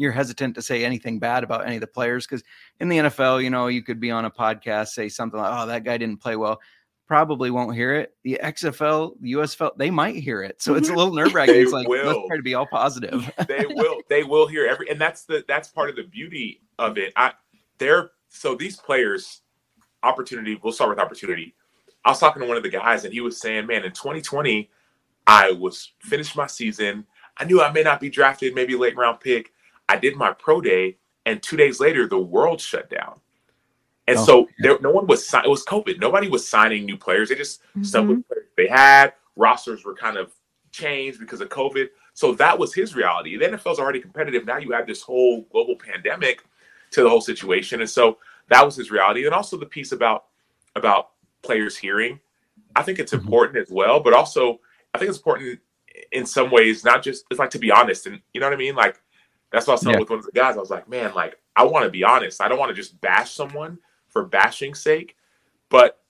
Speaker 1: you're hesitant to say anything bad about any of the players because in the NFL, you know, you could be on a podcast, say something like, "Oh, that guy didn't play well." Probably won't hear it. The XFL, the USFL, they might hear it, so it's a mm-hmm. little nerve wracking. It's like let's
Speaker 6: will.
Speaker 1: try to be all positive.
Speaker 6: they will they will hear every and that's the that's part of the beauty of it i they're so these players, opportunity. We'll start with opportunity. I was talking to one of the guys, and he was saying, "Man, in 2020, I was finished my season. I knew I may not be drafted, maybe late round pick. I did my pro day, and two days later, the world shut down." And
Speaker 1: Oh,
Speaker 6: so there, no one was. It was COVID. Nobody was signing new players. They just stuck with players they had. Rosters were kind of changed because of COVID. So that was his reality. The NFL's already competitive. Now you add this whole global pandemic to the whole situation, and so that was his reality. And also the piece about about players hearing. I think it's
Speaker 1: Mhm.
Speaker 6: important as well, but also I think it's important in some ways. Not just it's like to be honest, and you know what I mean. Like that's what I was telling
Speaker 1: Yeah.
Speaker 6: with one of the guys. I was like, man, like I want to be honest. I don't want to just bash someone for bashing's sake, but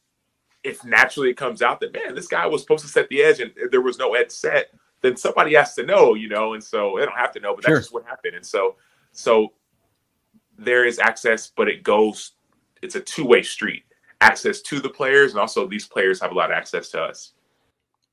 Speaker 6: if naturally it comes out that man, this guy was supposed to set the edge and there was no edge set, then somebody has to know, you know, and so they don't have to know, but
Speaker 1: Sure.
Speaker 6: that's just what happened. And so, so there is access, but it goes, it's a two way street. Access to the players, and also these players have a lot of access to us.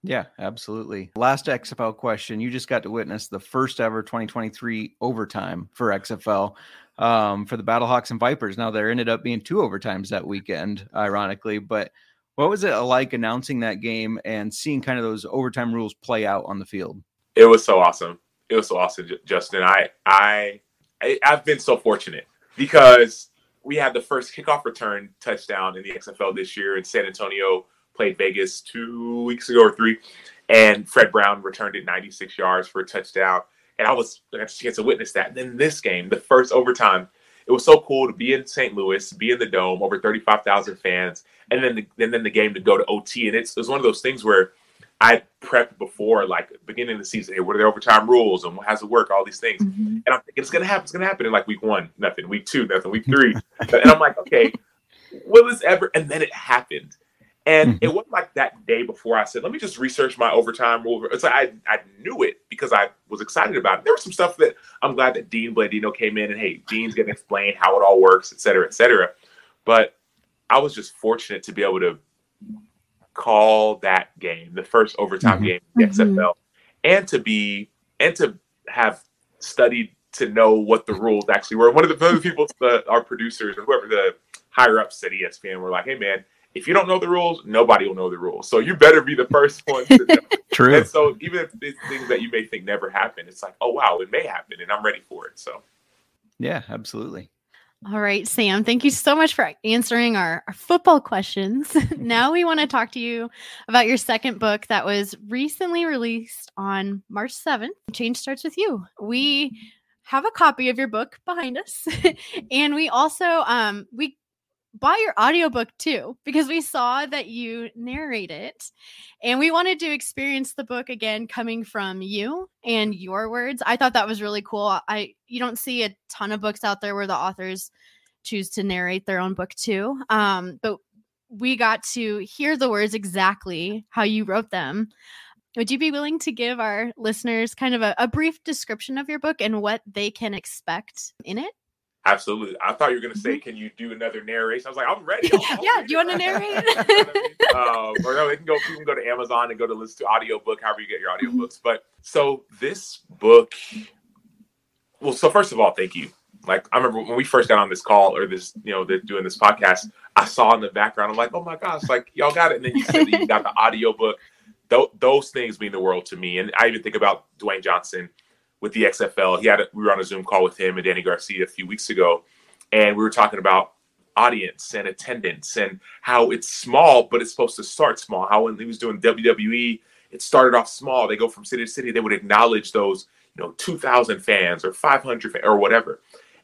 Speaker 1: Yeah, absolutely. Last XFL question. You just got to witness the first ever 2023 overtime for XFL um, for the Battlehawks and Vipers. Now, there ended up being two overtimes that weekend, ironically. But what was it like announcing that game and seeing kind of those overtime rules play out on the field?
Speaker 6: It was so awesome. It was so awesome, Justin. I, I, I I've been so fortunate because we had the first kickoff return touchdown in the XFL this year in San Antonio. Played Vegas two weeks ago or three, and Fred Brown returned it 96 yards for a touchdown. And I was I got a chance to witness that. And then this game, the first overtime, it was so cool to be in St. Louis, be in the dome, over 35,000 fans, and then the, and then the game to go to OT. And it's, was one of those things where I prepped before, like beginning of the season. Hey, what are the overtime rules and has to work? All these things, mm-hmm. and I'm thinking it's gonna happen. It's gonna happen in like week one, nothing. Week two, nothing. Week three, and I'm like, okay, will this ever? And then it happened, and it wasn't like that day before. I said, let me just research my overtime rule. It's like I I knew it because I was excited about it. There was some stuff that I'm glad that Dean Blandino came in and hey, Dean's gonna explain how it all works, et cetera, et cetera. But I was just fortunate to be able to call that game, the first overtime
Speaker 1: Mhm.
Speaker 6: game in the
Speaker 5: Mhm.
Speaker 6: XFL, and to be and to have studied to know what the rules actually were. One of the, one of the people, the, our producers or whoever the higher ups at ESPN were like, "Hey man, if you don't know the rules, nobody will know the rules. So you better be the first one to know."
Speaker 1: True.
Speaker 6: and so even if it's things that you may think never happen, it's like, oh wow, it may happen, and I'm ready for it. So
Speaker 1: Yeah, absolutely.
Speaker 5: All right, Sam, thank you so much for answering our, our football questions. now we want to talk to you about your second book that was recently released on March 7th. Change starts with you. We have a copy of your book behind us and we also um we bought your audiobook too because we saw that you narrate it and we wanted to experience the book again coming from you and your words. I thought that was really cool. I you don't see a ton of books out there where the authors choose to narrate their own book too um but we got to hear the words exactly how you wrote them. Would you be willing to give our listeners kind of a, a brief description of your book and what they can expect in it
Speaker 6: absolutely, I thought you were gonna say, can you do another narration? I was like, I'm ready. I'll
Speaker 5: Yeah, do you narrate?
Speaker 6: Know I mean? um, or no, they can go. You can go to Amazon and go to listen to audiobook, however you get your
Speaker 5: Mm-hmm.
Speaker 6: audiobooks. But so this book, well, so first of all, thank you. Like I remember when we first got on this call or this, you know, the, doing this podcast, I saw in the background, I'm like, oh my gosh, like y'all got it. And then you said that you got the audiobook. Th- those things mean the world to me. And I even think about Dwayne Johnson with the XFL. He had a, we were on a Zoom call with him and Dany Garcia a few weeks ago, and we were talking about audience and attendance and how it's small, but it's supposed to start small. How when he was doing WWE, it started off small. They go from city to city. They would acknowledge those, you know, 2,000 fans or 500 fa- or whatever.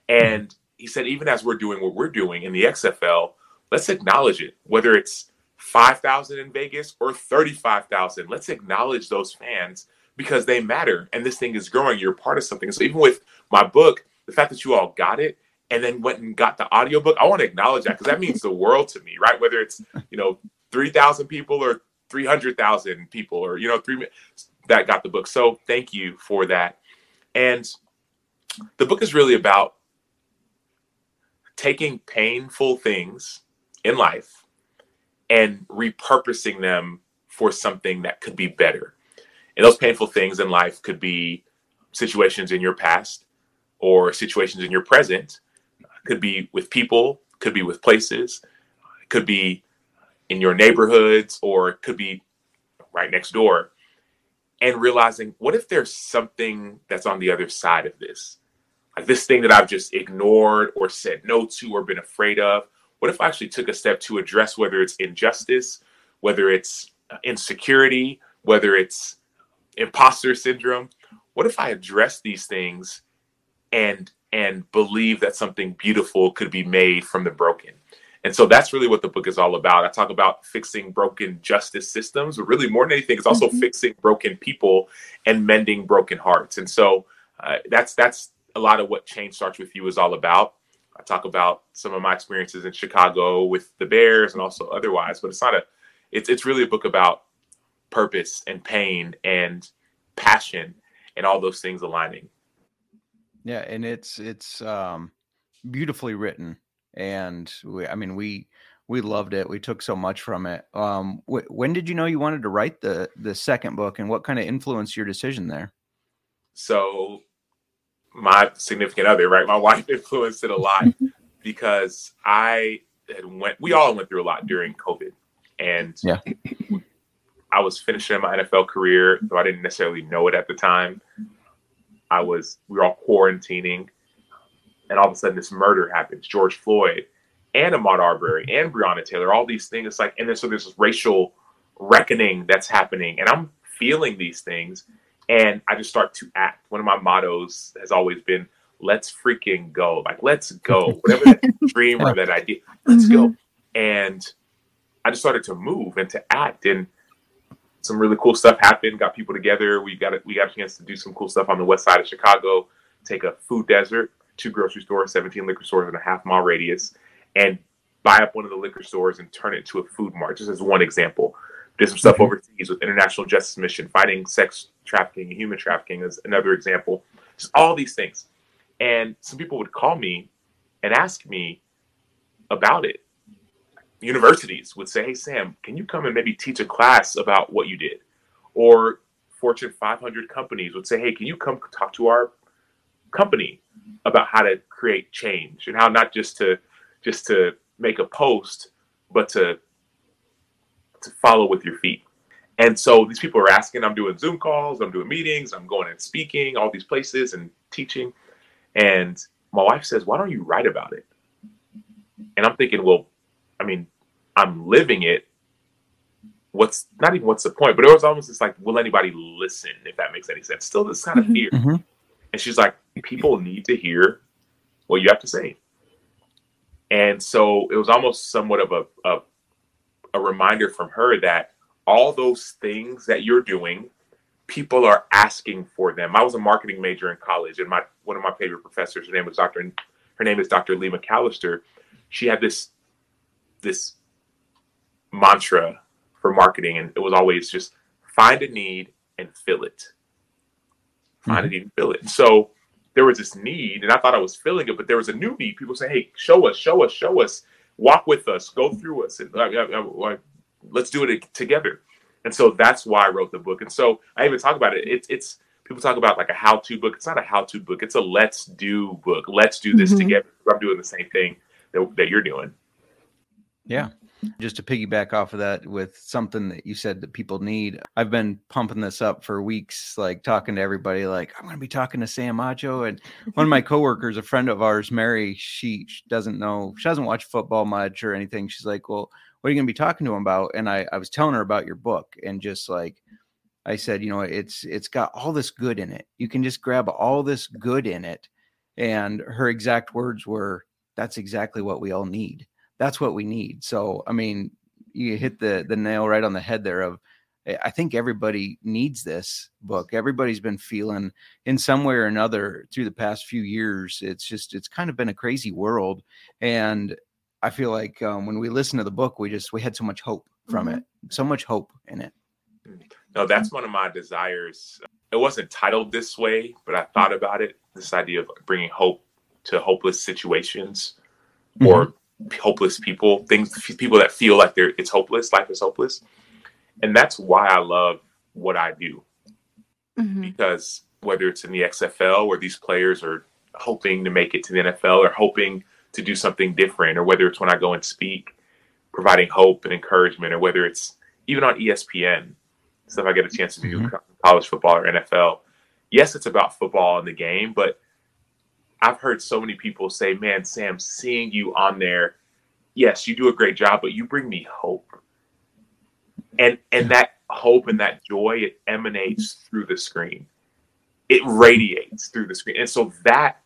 Speaker 6: And he said, even as we're doing what we're doing in the XFL, let's acknowledge it. Whether it's 5,000 in Vegas or 35,000, let's acknowledge those fans because they matter. And this thing is growing. You're part of something. So even with my book, the fact that you all got it and then went and got the audiobook, I want to acknowledge that because that means the world to me, right? Whether it's, you know, 3,000 people or 300,000 people or, you know, three that got the book. So thank you for that. And the book is really about taking painful things in life and repurposing them for something that could be better. And those painful things in life could be situations in your past or situations in your present, could be with people, could be with places, could be in your neighborhoods, or could be right next door. And realizing, what if there's something that's on the other side of this? Like this thing that I've just ignored or said no to or been afraid of. What if I actually took a step to address whether it's injustice, whether it's uh, insecurity, whether it's imposter syndrome? What if I address these things and and believe that something beautiful could be made from the broken? And so that's really what the book is all about. I talk about fixing broken justice systems, but really more than anything, it's also mm-hmm. fixing broken people and mending broken hearts. And so uh, that's that's a lot of what Change Starts with You is all about. I talk about some of my experiences in Chicago with the Bears and also otherwise, but it's not a it's it's really a book about purpose and pain and passion and all those things aligning.
Speaker 1: Yeah, and it's it's um beautifully written and we, I mean we we loved it. We took so much from it. Um, wh- when did you know you wanted to write the the second book, and what kind of influenced your decision there?
Speaker 6: So my significant other, right? My wife influenced it a lot because I had went. We all went through a lot during COVID, and
Speaker 1: yeah,
Speaker 6: I was finishing my NFL career, though I didn't necessarily know it at the time. I was. We were all quarantining, and all of a sudden, this murder happens. George Floyd and Ahmaud Arbery and Breonna Taylor. All these things. It's like, and then so there's this racial reckoning that's happening, and I'm feeling these things and I just start to act. One of my mottos has always been, let's freaking go. Like, let's go. Whatever that dream or that idea, let's mm-hmm. go. And I just started to move and to act. And some really cool stuff happened, got people together. We got a, we got a chance to do some cool stuff on the west side of Chicago, take a food desert, two grocery stores, 17 liquor stores in a half mile radius, and buy up one of the liquor stores and turn it into a food mart, just as one example. Did some stuff mm-hmm. overseas with International Justice Mission, fighting sex trafficking and human trafficking is another example. Just all these things. And some people would call me and ask me about it. Universities would say, Hey, Sam, can you come and maybe teach a class about what you did? Or Fortune 500 companies would say, Hey, can you come talk to our company about how to create change and how not just to just to make a post, but to to follow with your feet. And so these people are asking, I'm doing Zoom calls, I'm doing meetings, I'm going and speaking, all these places and teaching. And my wife says, Why don't you write about it? And I'm thinking, Well, I mean, I'm living it. What's not even what's the point? But it was almost just like, Will anybody listen? If that makes any sense. Still this kind of mm-hmm. fear. Mm-hmm. And she's like, People need to hear what you have to say. And so it was almost somewhat of a, a a reminder from her that all those things that you're doing, people are asking for them. I was a marketing major in college, and my one of my favorite professors, her name was Dr. Her name is Dr. Leigh McAlister. She had this this mantra for marketing, and it was always just find a need and fill it. Find mm-hmm. a need and fill it. And so there was this need, and I thought I was filling it, but there was a new need. People say, "Hey, show us, show us, show us." walk with us, go through us, and uh, let's do it together. And so that's why I wrote the book. And so I even talk about it. It's it's people talk about like a how-to book. It's not a how-to book. It's a let's do book. Let's do this mm-hmm. together. I'm doing the same thing that, that you're doing.
Speaker 1: Yeah. Just to piggyback off of that with something that you said that people need. I've been pumping this up for weeks, like talking to everybody, like, I'm going to be talking to Sam Acho. And one of my coworkers, a friend of ours, Mary, she, she doesn't know, she doesn't watch football much or anything. She's like, Well, what are you going to be talking to him about? And I, I was telling her about your book and just like, I said, you know, it's it's got all this good in it. You can just grab all this good in it. And her exact words were, "That's exactly what we all need." That's what we need. So, I mean, you hit the the nail right on the head there of I think everybody needs this book. Everybody's been feeling in some way or another through the past few years. It's just it's kind of been a crazy world, and I feel like um, when we listen to the book, we just we had so much hope from mm-hmm. it, so much hope in it.
Speaker 6: No, that's one of my desires. It wasn't titled this way, but I thought about it. This idea of bringing hope to hopeless situations, mm-hmm. or hopeless people, things people that feel like they're it's hopeless, life is hopeless. And that's why I love what I do. Mm-hmm. Because whether it's in the XFL where these players are hoping to make it to the NFL or hoping to do something different, or whether it's when I go and speak, providing hope and encouragement, or whether it's even on ESPN, stuff I get a chance to do
Speaker 1: Mhm.
Speaker 6: college football or NFL. Yes, it's about football and the game, but I've heard so many people say, "Man, Sam, seeing you on there, yes, you do a great job, but you bring me hope." And and that hope and that joy it emanates through the screen. It radiates through the screen. And so that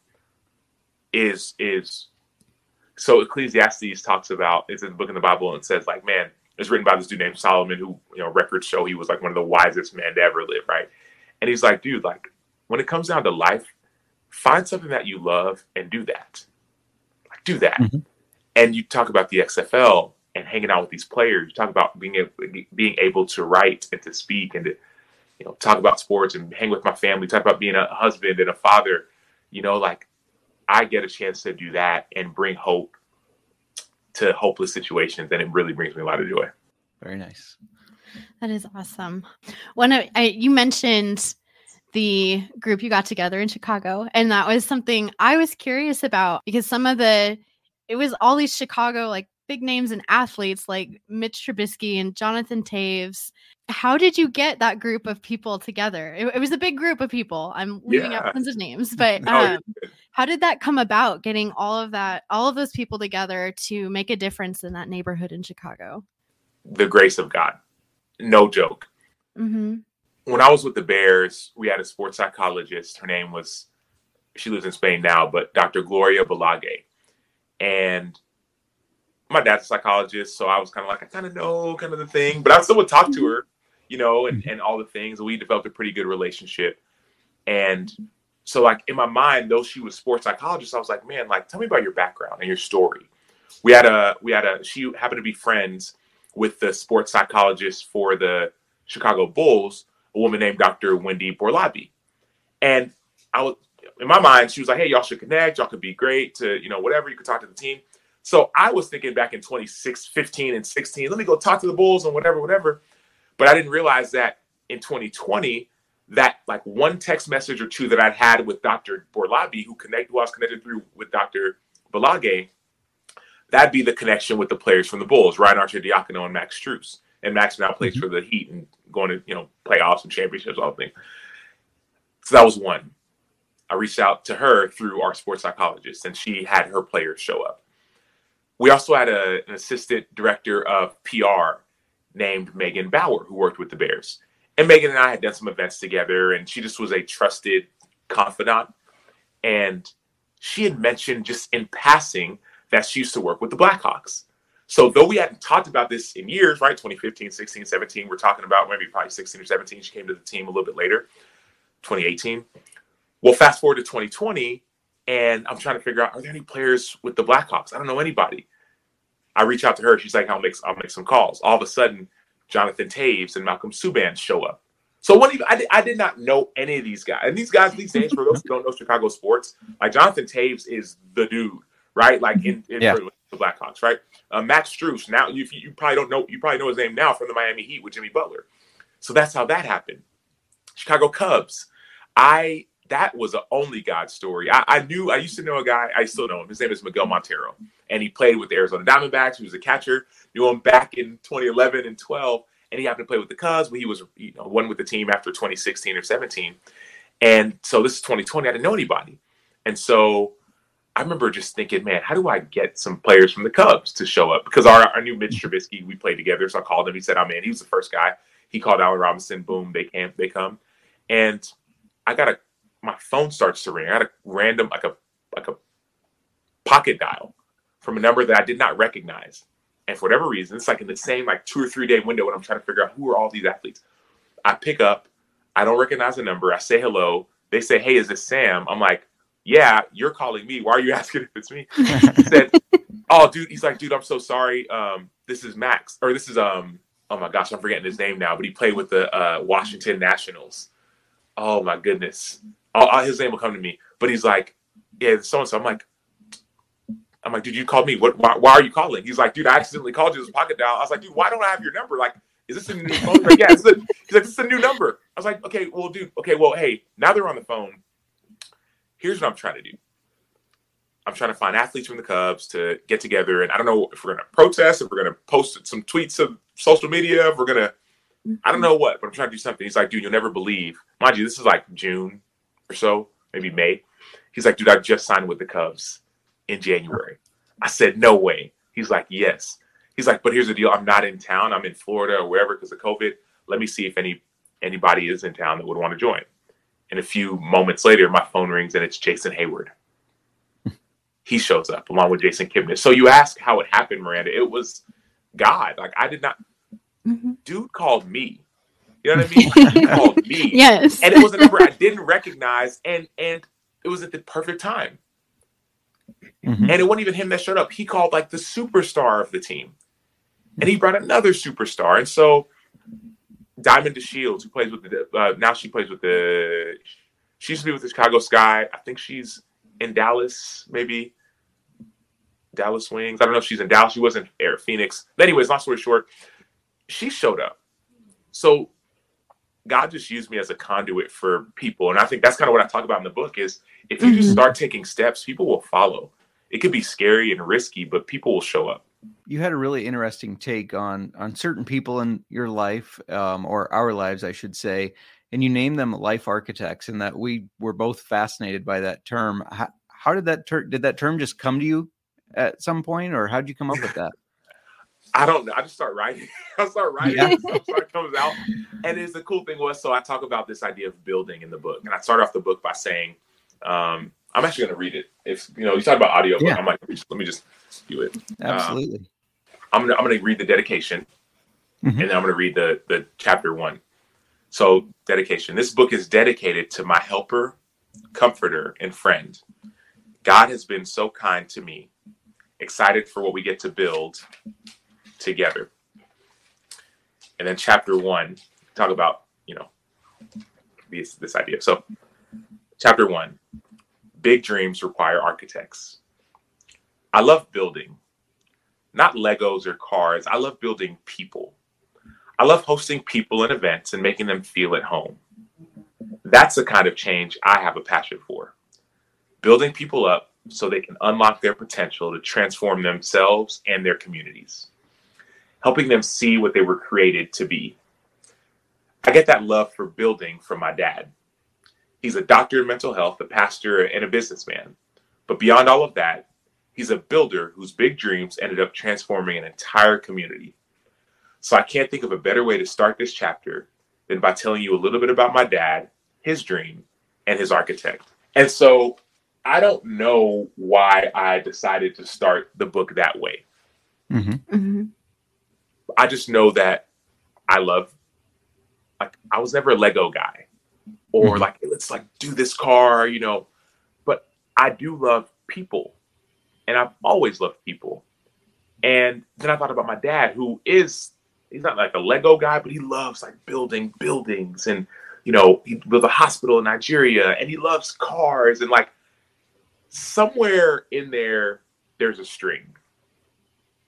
Speaker 6: is is so Ecclesiastes talks about it's in the book in the Bible and says like, man, it's written by this dude named Solomon who, you know, records show he was like one of the wisest men to ever live, right? And he's like, dude, like when it comes down to life, find something that you love and do that. Like do that.
Speaker 1: Mhm.
Speaker 6: And you talk about the XFL and hanging out with these players. You talk about being able, being able to write and to speak and to you know talk about sports and hang with my family. Talk about being a husband and a father. You know, like I get a chance to do that and bring hope to hopeless situations, and it really brings me a lot of joy.
Speaker 1: Very nice.
Speaker 5: That is awesome. One, of, I, you mentioned the group you got together in Chicago, and that was something I was curious about because some of the it was all these Chicago like big names and athletes like Mitch Trubisky and Jonathan Toews. How did you get that group of people together? It, it was a big group of people. I'm leaving
Speaker 6: Yeah.
Speaker 5: out tons of names, but
Speaker 6: No,
Speaker 5: um, how did that come about? Getting all of that, all of those people together to make a difference in that neighborhood in Chicago.
Speaker 6: the grace of God, no joke.
Speaker 5: Mm-hmm.
Speaker 6: When I was with the Bears, we had a sports psychologist. Her name was, she lives in Spain now, but Dr. Gloria Balague. And my dad's a psychologist, so I was kind of like, I kind of know kind of the thing, but I still would talk to her, you know, and, and all the things. We developed a pretty good relationship. And so, like, in my mind, though she was sports psychologist, I was like, man, like, tell me about your background and your story. We had a, we had a, she happened to be friends with the sports psychologist for the Chicago Bulls, a woman named Dr. Wendy Borlabi. And I was in my mind, she was like, Hey, y'all should connect, y'all could be great to, you know, whatever, you could talk to the team. So I was thinking back in 26, 15, and 16, let me go talk to the Bulls and whatever, whatever. But I didn't realize that in 2020, that like one text message or two that I'd had with Dr. Borlabi, who connect who I was connected through with Dr. Balague, that'd be the connection with the players from the Bulls, Ryan Arcidiacono and Max Strus. And Max now plays mm-hmm. for the Heat and going to, you know, playoffs and championships, all the things. So that was one. I reached out to her through our sports psychologist, and she had her players show up. We also had a, an assistant director of PR named Megan Bauer, who worked with the Bears. And Megan and I had done some events together, and she just was a trusted confidant. And she had mentioned just in passing that she used to work with the Blackhawks. So though we hadn't talked about this in years, right? 2015, 16, 17, we're talking about maybe probably 16 or 17. She came to the team a little bit later, 2018. Well, fast forward to 2020, and I'm trying to figure out are there any players with the Blackhawks? I don't know anybody. I reach out to her. She's like, I'll make I'll make some calls. All of a sudden, Jonathan Toews and Malcolm Subban show up. So one, even, I, did, I did not know any of these guys. And these guys these days, for those who don't know Chicago sports, like Jonathan Toews is the dude, right? Like in, in
Speaker 1: Yeah.
Speaker 6: for the Blackhawks, right? Uh, Max Strus. Now you, you probably don't know. You probably know his name now from the Miami Heat with Jimmy Butler. So that's how that happened. Chicago Cubs. I that was an only God story. I, I knew I used to know a guy. I still know him. His name is Miguel Montero, and he played with the Arizona Diamondbacks. He was a catcher. Knew him back in 2011 and 12, and he happened to play with the Cubs. But he was you know one with the team after 2016 or 17, and so this is 2020. I didn't know anybody, and so I remember just thinking, man, how do I get some players from the Cubs to show up? Because our, our new Mitch mm-hmm. Trubisky, we played together, so I called him. He said, oh, "I'm in." He was the first guy. He called Allen Robinson. Boom, they came. They come, and I got a my phone starts to ring. I got a random like a like a pocket dial from a number that I did not recognize. And for whatever reason, it's like in the same like two or three day window when I'm trying to figure out who are all these athletes. I pick up, I don't recognize the number. I say hello. They say, Hey, is this Sam? I'm like, Yeah, you're calling me. Why are you asking if it's me? He said, Oh, dude, he's like, dude, I'm so sorry. Um, this is Max, or this is um, oh my gosh, I'm forgetting his name now, but he played with the uh, Washington Nationals. Oh my goodness. Oh, his name will come to me. But he's like, yeah, so and so. I'm like, I'm like, dude, you called me. What? Why, why are you calling? He's like, dude, I accidentally called you. This pocket dial. I was like, dude, why don't I have your number? Like, is this a new phone? Like, yeah, it's a, he's like, this is a new number. I was like, okay, well, dude, okay, well, hey, now they're on the phone. Here's what I'm trying to do. I'm trying to find athletes from the Cubs to get together, and I don't know if we're going to protest, if we're going to post some tweets of social media, if we're going to, I don't know what, but I'm trying to do something. He's like, dude, you'll never believe. Mind you, this is like June or so, maybe May. He's like, dude, I just signed with the Cubs in January. I said, no way. He's like, yes. He's like, but here's the deal. I'm not in town. I'm in Florida or wherever because of COVID. Let me see if any anybody is in town that would want to join. And a few moments later, my phone rings and it's Jason Heyward. he shows up along with Jason Kipnis. So you ask how it happened, Miranda. It was God. Like I did not.
Speaker 5: Mm-hmm.
Speaker 6: Dude called me. You know what I mean? he called me.
Speaker 5: Yes.
Speaker 6: And it was a number I didn't recognize, and and it was at the perfect time.
Speaker 1: Mhm.
Speaker 6: And it wasn't even him that showed up. He called like the superstar of the team. And he brought another superstar. And so Diamond DeShields, who plays with the uh, now she plays with the she used to be with the Chicago Sky. I think she's in Dallas, maybe Dallas Wings. I don't know if she's in Dallas. She was in Air Phoenix. But anyways, long story short, she showed up. So God just used me as a conduit for people. And I think that's kind of what I talk about in the book is if you just
Speaker 5: Mhm.
Speaker 6: start taking steps, people will follow. It could be scary and risky, but people will show up.
Speaker 1: You had a really interesting take on on certain people in your life um, or our lives i should say and you named them life architects and that we were both fascinated by that term how, how did that ter- did that term just come to you at some point or how did you come up with that
Speaker 6: I don't know. I just start writing. I start writing
Speaker 1: Yeah.
Speaker 6: and stuff start comes out. And it's the cool thing was so I talk about this idea of building in the book. And I start off the book by saying, um, I'm actually gonna read it. If you know, you talk about audio,
Speaker 1: Yeah.
Speaker 6: I'm like, let me just do it.
Speaker 1: absolutely
Speaker 6: I'm gonna I'm gonna read the dedication,
Speaker 1: Mhm.
Speaker 6: and then I'm gonna read the the chapter one. So dedication. This book is dedicated to my helper, comforter, and friend. God has been so kind to me. Excited for what we get to build together. And then chapter one, talk about you know this this idea. So chapter one, big dreams require architects. I love building not Legos or cars. I love building people. I love hosting people and events and making them feel at home. That's the kind of change I have a passion for. Building people up so they can unlock their potential to transform themselves and their communities, helping them see what they were created to be. I get that love for building from my dad. He's a doctor in mental health, a pastor, and a businessman. But beyond all of that, He's a builder whose big dreams ended up transforming an entire community. So I can't think of a better way to start this chapter than by telling you a little bit about my dad, his dream, and his architect. And so I don't know why I decided to start the book that way.
Speaker 1: Mhm.
Speaker 5: Mhm.
Speaker 6: I just know that I love like I was never a Lego guy or
Speaker 1: Mhm.
Speaker 6: like let's like do this car, you know. But I do love people. And I've always loved people. And then I thought about my dad who is he's not like a Lego guy, but he loves like building buildings and you know, he built a hospital in Nigeria and he loves cars and like somewhere in there there's a string.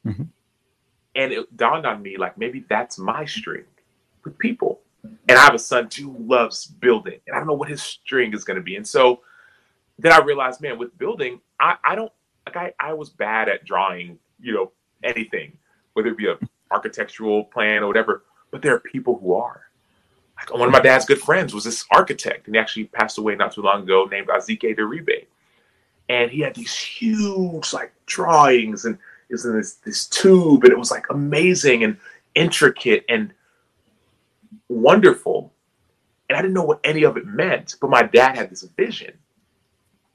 Speaker 1: Mhm.
Speaker 6: And it dawned on me like maybe that's my string with people. And I have a son too who loves building, and I don't know what his string is going to be. And so then I realized, man, with building, I, I don't like I, I was bad at drawing, you know, anything, whether it be a architectural plan or whatever. But there are people who are. Like one of my dad's good friends was this architect, and he actually passed away not too long ago, named Azike Deribe. And he had these huge like drawings, and it was in this this tube, and it was like amazing and intricate and wonderful. And I didn't know what any of it meant, but my dad had this vision.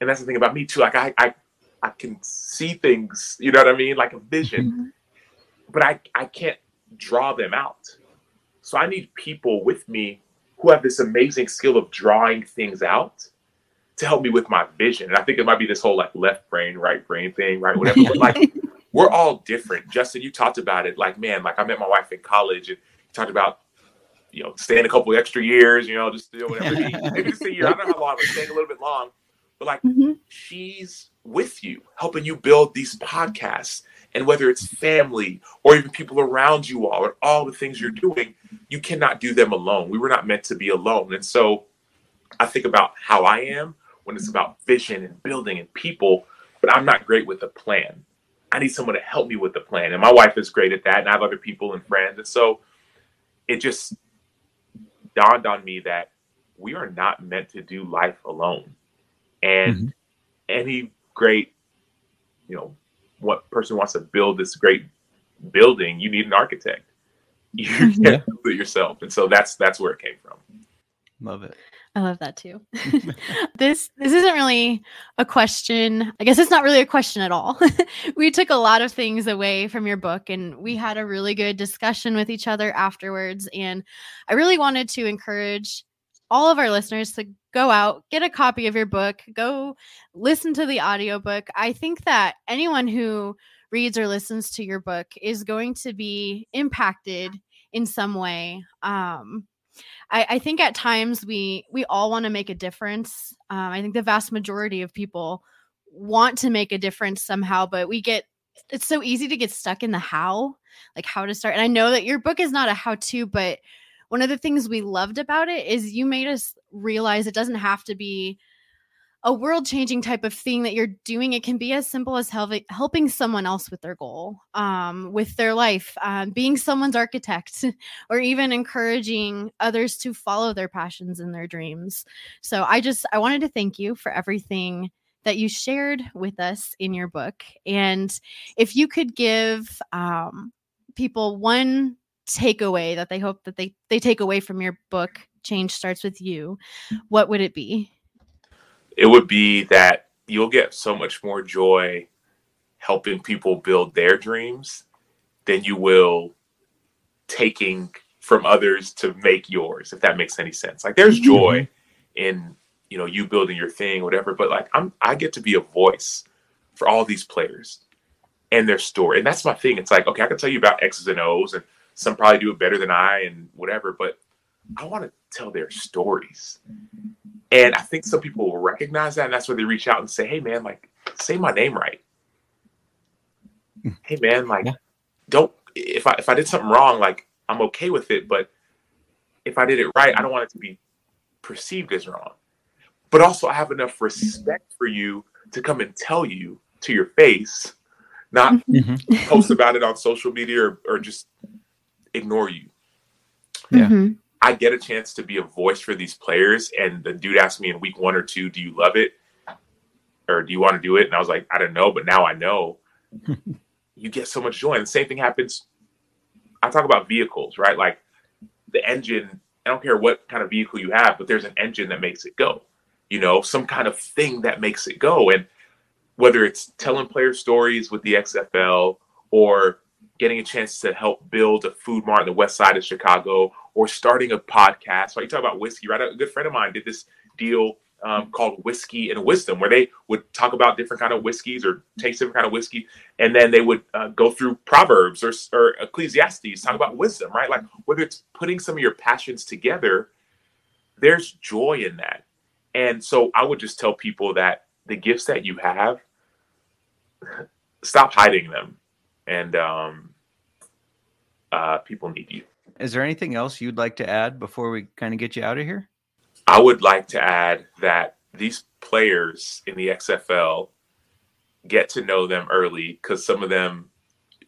Speaker 6: And that's the thing about me too. Like I I, I can see things, you know what I mean? Like a vision. Mm-hmm. But I, I can't draw them out. So I need people with me who have this amazing skill of drawing things out to help me with my vision. And I think it might be this whole like left brain, right brain thing, right? Whatever. But like we're all different. Justin, you talked about it. Like, man, like I met my wife in college and you talked about, you know, staying a couple extra years, you know, just you know, whatever. Maybe, maybe just a year. I don't know how long, but staying a little bit long. But like
Speaker 5: Mhm.
Speaker 6: she's with you, helping you build these podcasts. And whether it's family or even people around you all or all the things you're doing, you cannot do them alone. We were not meant to be alone. And so I think about how I am when it's about vision and building and people. but I'm not great with a plan. I need someone to help me with the plan. And my wife is great at that, and I have other people and friends. And so it just dawned on me that we are not meant to do life alone. And mm-hmm. any great, you know, what person wants to build this great building, you need an architect. You can't yeah. do it yourself. And so that's that's where it came from.
Speaker 1: Love it.
Speaker 5: I love that too. this this isn't really a question. I guess it's not really a question at all. we took a lot of things away from your book and we had a really good discussion with each other afterwards and I really wanted to encourage all of our listeners to go out, get a copy of your book, go listen to the audiobook. I think that anyone who reads or listens to your book is going to be impacted in some way. Um, I, I think at times we we all want to make a difference. Um, I think the vast majority of people want to make a difference somehow, but we get it's so easy to get stuck in the how, like how to start. And I know that your book is not a how to, but one of the things we loved about it is you made us realize it doesn't have to be a world changing type of thing that you're doing. It can be as simple as helping helping someone else with their goal, um, with their life, um, being someone's architect, or even encouraging others to follow their passions and their dreams. So I just I wanted to thank you for everything that you shared with us in your book, and if you could give um, people one takeaway that they hope that they they take away from your book, "Change Starts with You," what would it be?
Speaker 6: it would be that you'll get so much more joy helping people build their dreams than you will taking from others to make yours if that makes any sense like there's joy mm-hmm. in you know you building your thing whatever but like i'm i get to be a voice for all these players and their story and that's my thing it's like okay i can tell you about x's and o's and some probably do it better than i and whatever but i want to tell their stories and I think some people will recognize that, and that's where they reach out and say, "Hey, man, like, say my name right. hey, man, like, yeah. don't if I if I did something wrong, like, I'm okay with it, but if I did it right, I don't want it to be perceived as wrong. But also, I have enough respect for you to come and tell you to your face, not mm-hmm. post about it on social media or, or just ignore you.
Speaker 5: Yeah. Mm-hmm.
Speaker 6: I get a chance to be a voice for these players. And the dude asked me in week one or two, "Do you love it, or do you want to do it?" And I was like, "I don't know, but now I know." you get so much joy. And the same thing happens. I talk about vehicles, right? Like the engine. I don't care what kind of vehicle you have, but there's an engine that makes it go. You know, some kind of thing that makes it go. And whether it's telling player stories with the XFL or getting a chance to help build a food mart in the west side of Chicago or starting a podcast. Right? You talk about whiskey, right? A good friend of mine did this deal um, called Whiskey and Wisdom, where they would talk about different kind of whiskeys or taste different kind of whiskey, and then they would uh, go through Proverbs or, or Ecclesiastes, talk about wisdom, right? Like whether it's putting some of your passions together, there's joy in that. And so I would just tell people that the gifts that you have, stop hiding them, and um, uh, people need you.
Speaker 1: Is there anything else you'd like to add before we kind of get you out of here?
Speaker 6: I would like to add that these players in the XFL get to know them early because some of them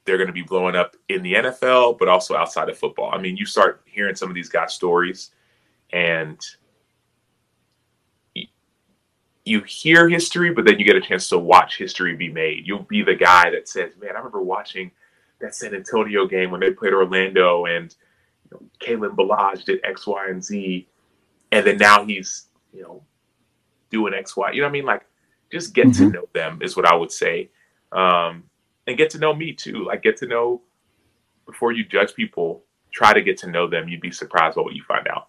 Speaker 6: they're going to be blowing up in the NFL, but also outside of football. I mean, you start hearing some of these guys' stories, and you hear history, but then you get a chance to watch history be made. You'll be the guy that says, "Man, I remember watching that San Antonio game when they played Orlando, and you know, Kalen Ballage did X, Y, and Z, and then now he's you know doing X, Y. You know what I mean? Like, just get mm-hmm. to know them is what I would say, um, and get to know me too. Like, get to know before you judge people. Try to get to know them. You'd be surprised by what you find out.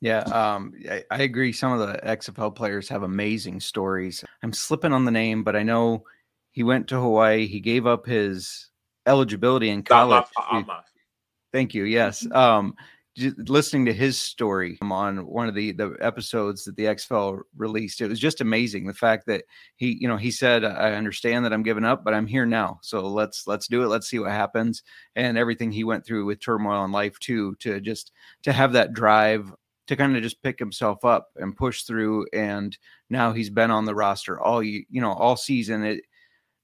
Speaker 1: Yeah, um, I, I, agree. Some of the XFL players have amazing stories. I'm slipping on the name, but I know he went to Hawaii. He gave up his eligibility in college. Thank you. Yes. Mm-hmm. Um, listening to his story on one of the the episodes that the XFL released, it was just amazing. The fact that he, you know, he said, "I understand that I'm giving up, but I'm here now. So let's let's do it. Let's see what happens." And everything he went through with turmoil in life too, to just to have that drive to kind of just pick himself up and push through. And now he's been on the roster all you know all season. It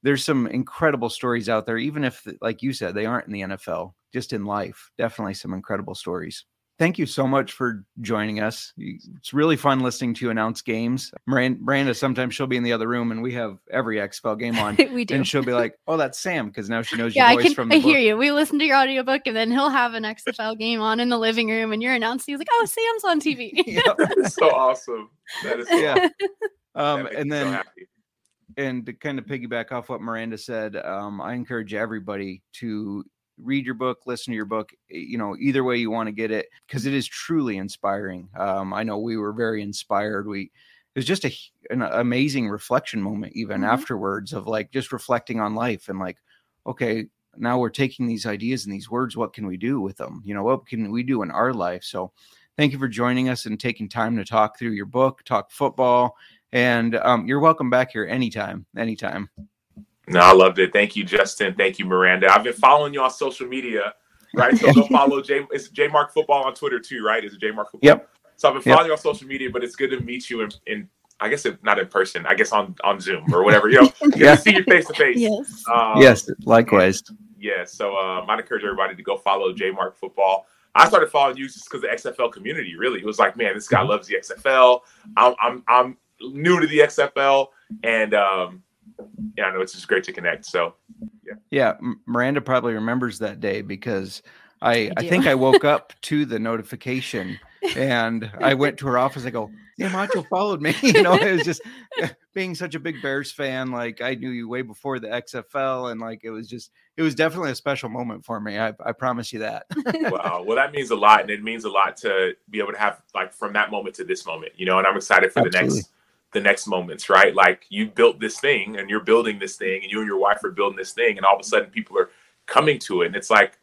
Speaker 1: there's some incredible stories out there, even if like you said they aren't in the NFL, just in life. Definitely some incredible stories. Thank you so much for joining us. It's really fun listening to you announce games. Miranda, Miranda sometimes she'll be in the other room and we have every XFL game on.
Speaker 5: we do.
Speaker 1: And she'll be like, "Oh, that's Sam," because now she knows
Speaker 5: yeah,
Speaker 1: your
Speaker 5: I
Speaker 1: voice
Speaker 5: can.
Speaker 1: from the
Speaker 5: I
Speaker 1: book.
Speaker 5: hear you. We listen to your audiobook, and then he'll have an XFL game on in the living room, and you're announcing. He's like, "Oh, Sam's on TV."
Speaker 1: Yep.
Speaker 6: so awesome. That is so
Speaker 1: Yeah.
Speaker 6: awesome.
Speaker 1: Um, and
Speaker 6: me so
Speaker 1: then and to kind of piggyback off what Miranda said, um, I encourage everybody to read your book, listen to your book, e- you know, either way you want to get it, because it is truly inspiring. Um, I know we were very inspired. We, it was just a, an amazing reflection moment, even
Speaker 5: Mhm.
Speaker 1: afterwards, of like just reflecting on life and like, okay, now we're taking these ideas and these words. What can we do with them? You know, what can we do in our life? So, thank you for joining us and taking time to talk through your book, talk football, and um, you're welcome back here anytime, anytime.
Speaker 6: No, I loved it. Thank you, Justin. Thank you, Miranda. I've been following you on social media, right? So go follow J. It's J Mark Football on Twitter too, right? Is it J Mark Football?
Speaker 1: Yep.
Speaker 6: So I've been
Speaker 1: Yep.
Speaker 6: following you on social media, but it's good to meet you in, in I guess it, not in person. I guess on on Zoom or whatever. You know,
Speaker 1: Yeah.
Speaker 6: see you face to face.
Speaker 5: yes.
Speaker 6: Um,
Speaker 1: yes, likewise.
Speaker 6: Yeah. So um, I'd encourage everybody to go follow J Mark Football. I started following you just because the XFL community. Really, it was like, man, this guy loves the XFL. I'm I'm I'm new to the XFL, and um, yeah, I know it's just great to connect. So
Speaker 1: Yeah, M- Miranda probably remembers that day because I
Speaker 5: I
Speaker 1: I, think I woke up to the notification and I went to her office. I go, yeah, Macho followed me. you know, it was just eh, being such a big Bears fan. Like I knew you way before the XFL, and like it was just it was definitely a special moment for me. I I promise you that.
Speaker 6: wow. Well, that means a lot, and it means a lot to be able to have like from that moment to this moment, you know. And I'm excited for the next the next moments, right? Like you built this thing, and you're building this thing, and you and your wife are building this thing, and all of a sudden people are coming to it, and it's like,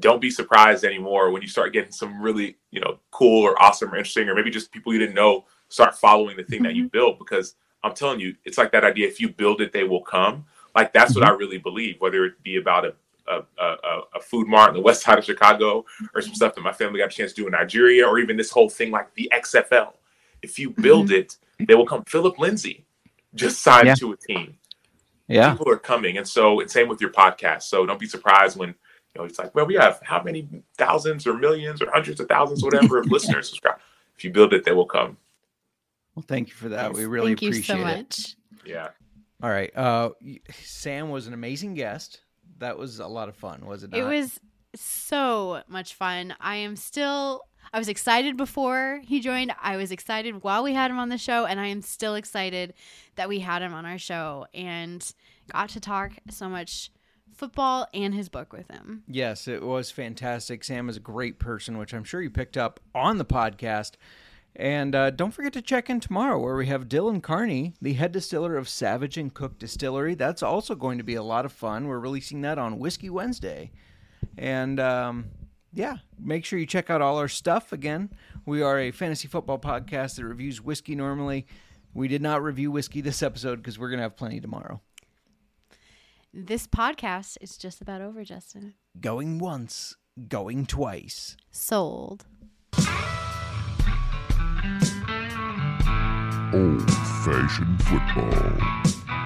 Speaker 6: don't be surprised anymore when you start getting some really you know cool or awesome or interesting, or maybe just people you didn't know start following the thing that you mm-hmm. built because I'm telling you, it's like that idea. If you build it, they will come. Like that's what mm-hmm. I really believe. Whether it be about a a, a, a- food mart in the west side of Chicago or some stuff that my family got a chance to do in Nigeria or even this whole thing like the XFL. If you build mm-hmm. it, they will come. Phillip Lindsay just signed
Speaker 1: Yeah.
Speaker 6: to a team.
Speaker 1: Yeah,
Speaker 6: People are coming. And so it's same with your podcast. So don't be surprised when you know it's like, well, we have how many thousands or millions or hundreds of thousands, whatever, of listeners subscribe. If you build it, they will come.
Speaker 1: well, thank you for that. we really
Speaker 5: Thank you
Speaker 1: appreciate
Speaker 5: so
Speaker 1: it.
Speaker 5: much.
Speaker 6: Yeah.
Speaker 1: All right, uh, Sam was an amazing guest. That was a lot of fun, was it? Not?
Speaker 5: It was so much fun. I am still I was excited before he joined. I was excited while we had him on the show and I am still excited that we had him on our show and got to talk so much football and his book with him.
Speaker 1: Yes, it was fantastic. Sam is a great person, which I'm sure you picked up on the podcast. And uh, don't forget to check in tomorrow where we have Dylan Carney, the head distiller of Savage and Cooke Distillery. That's also going to be a lot of fun. We're releasing that on Whiskey Wednesday. And um, yeah, make sure you check out all our stuff. Again, we are a fantasy football podcast that reviews whiskey normally. We did not review whiskey this episode because we're going to have plenty tomorrow.
Speaker 5: This podcast is just about over, Justin.
Speaker 1: Going once, going twice.
Speaker 5: Sold.
Speaker 2: Old fashioned football.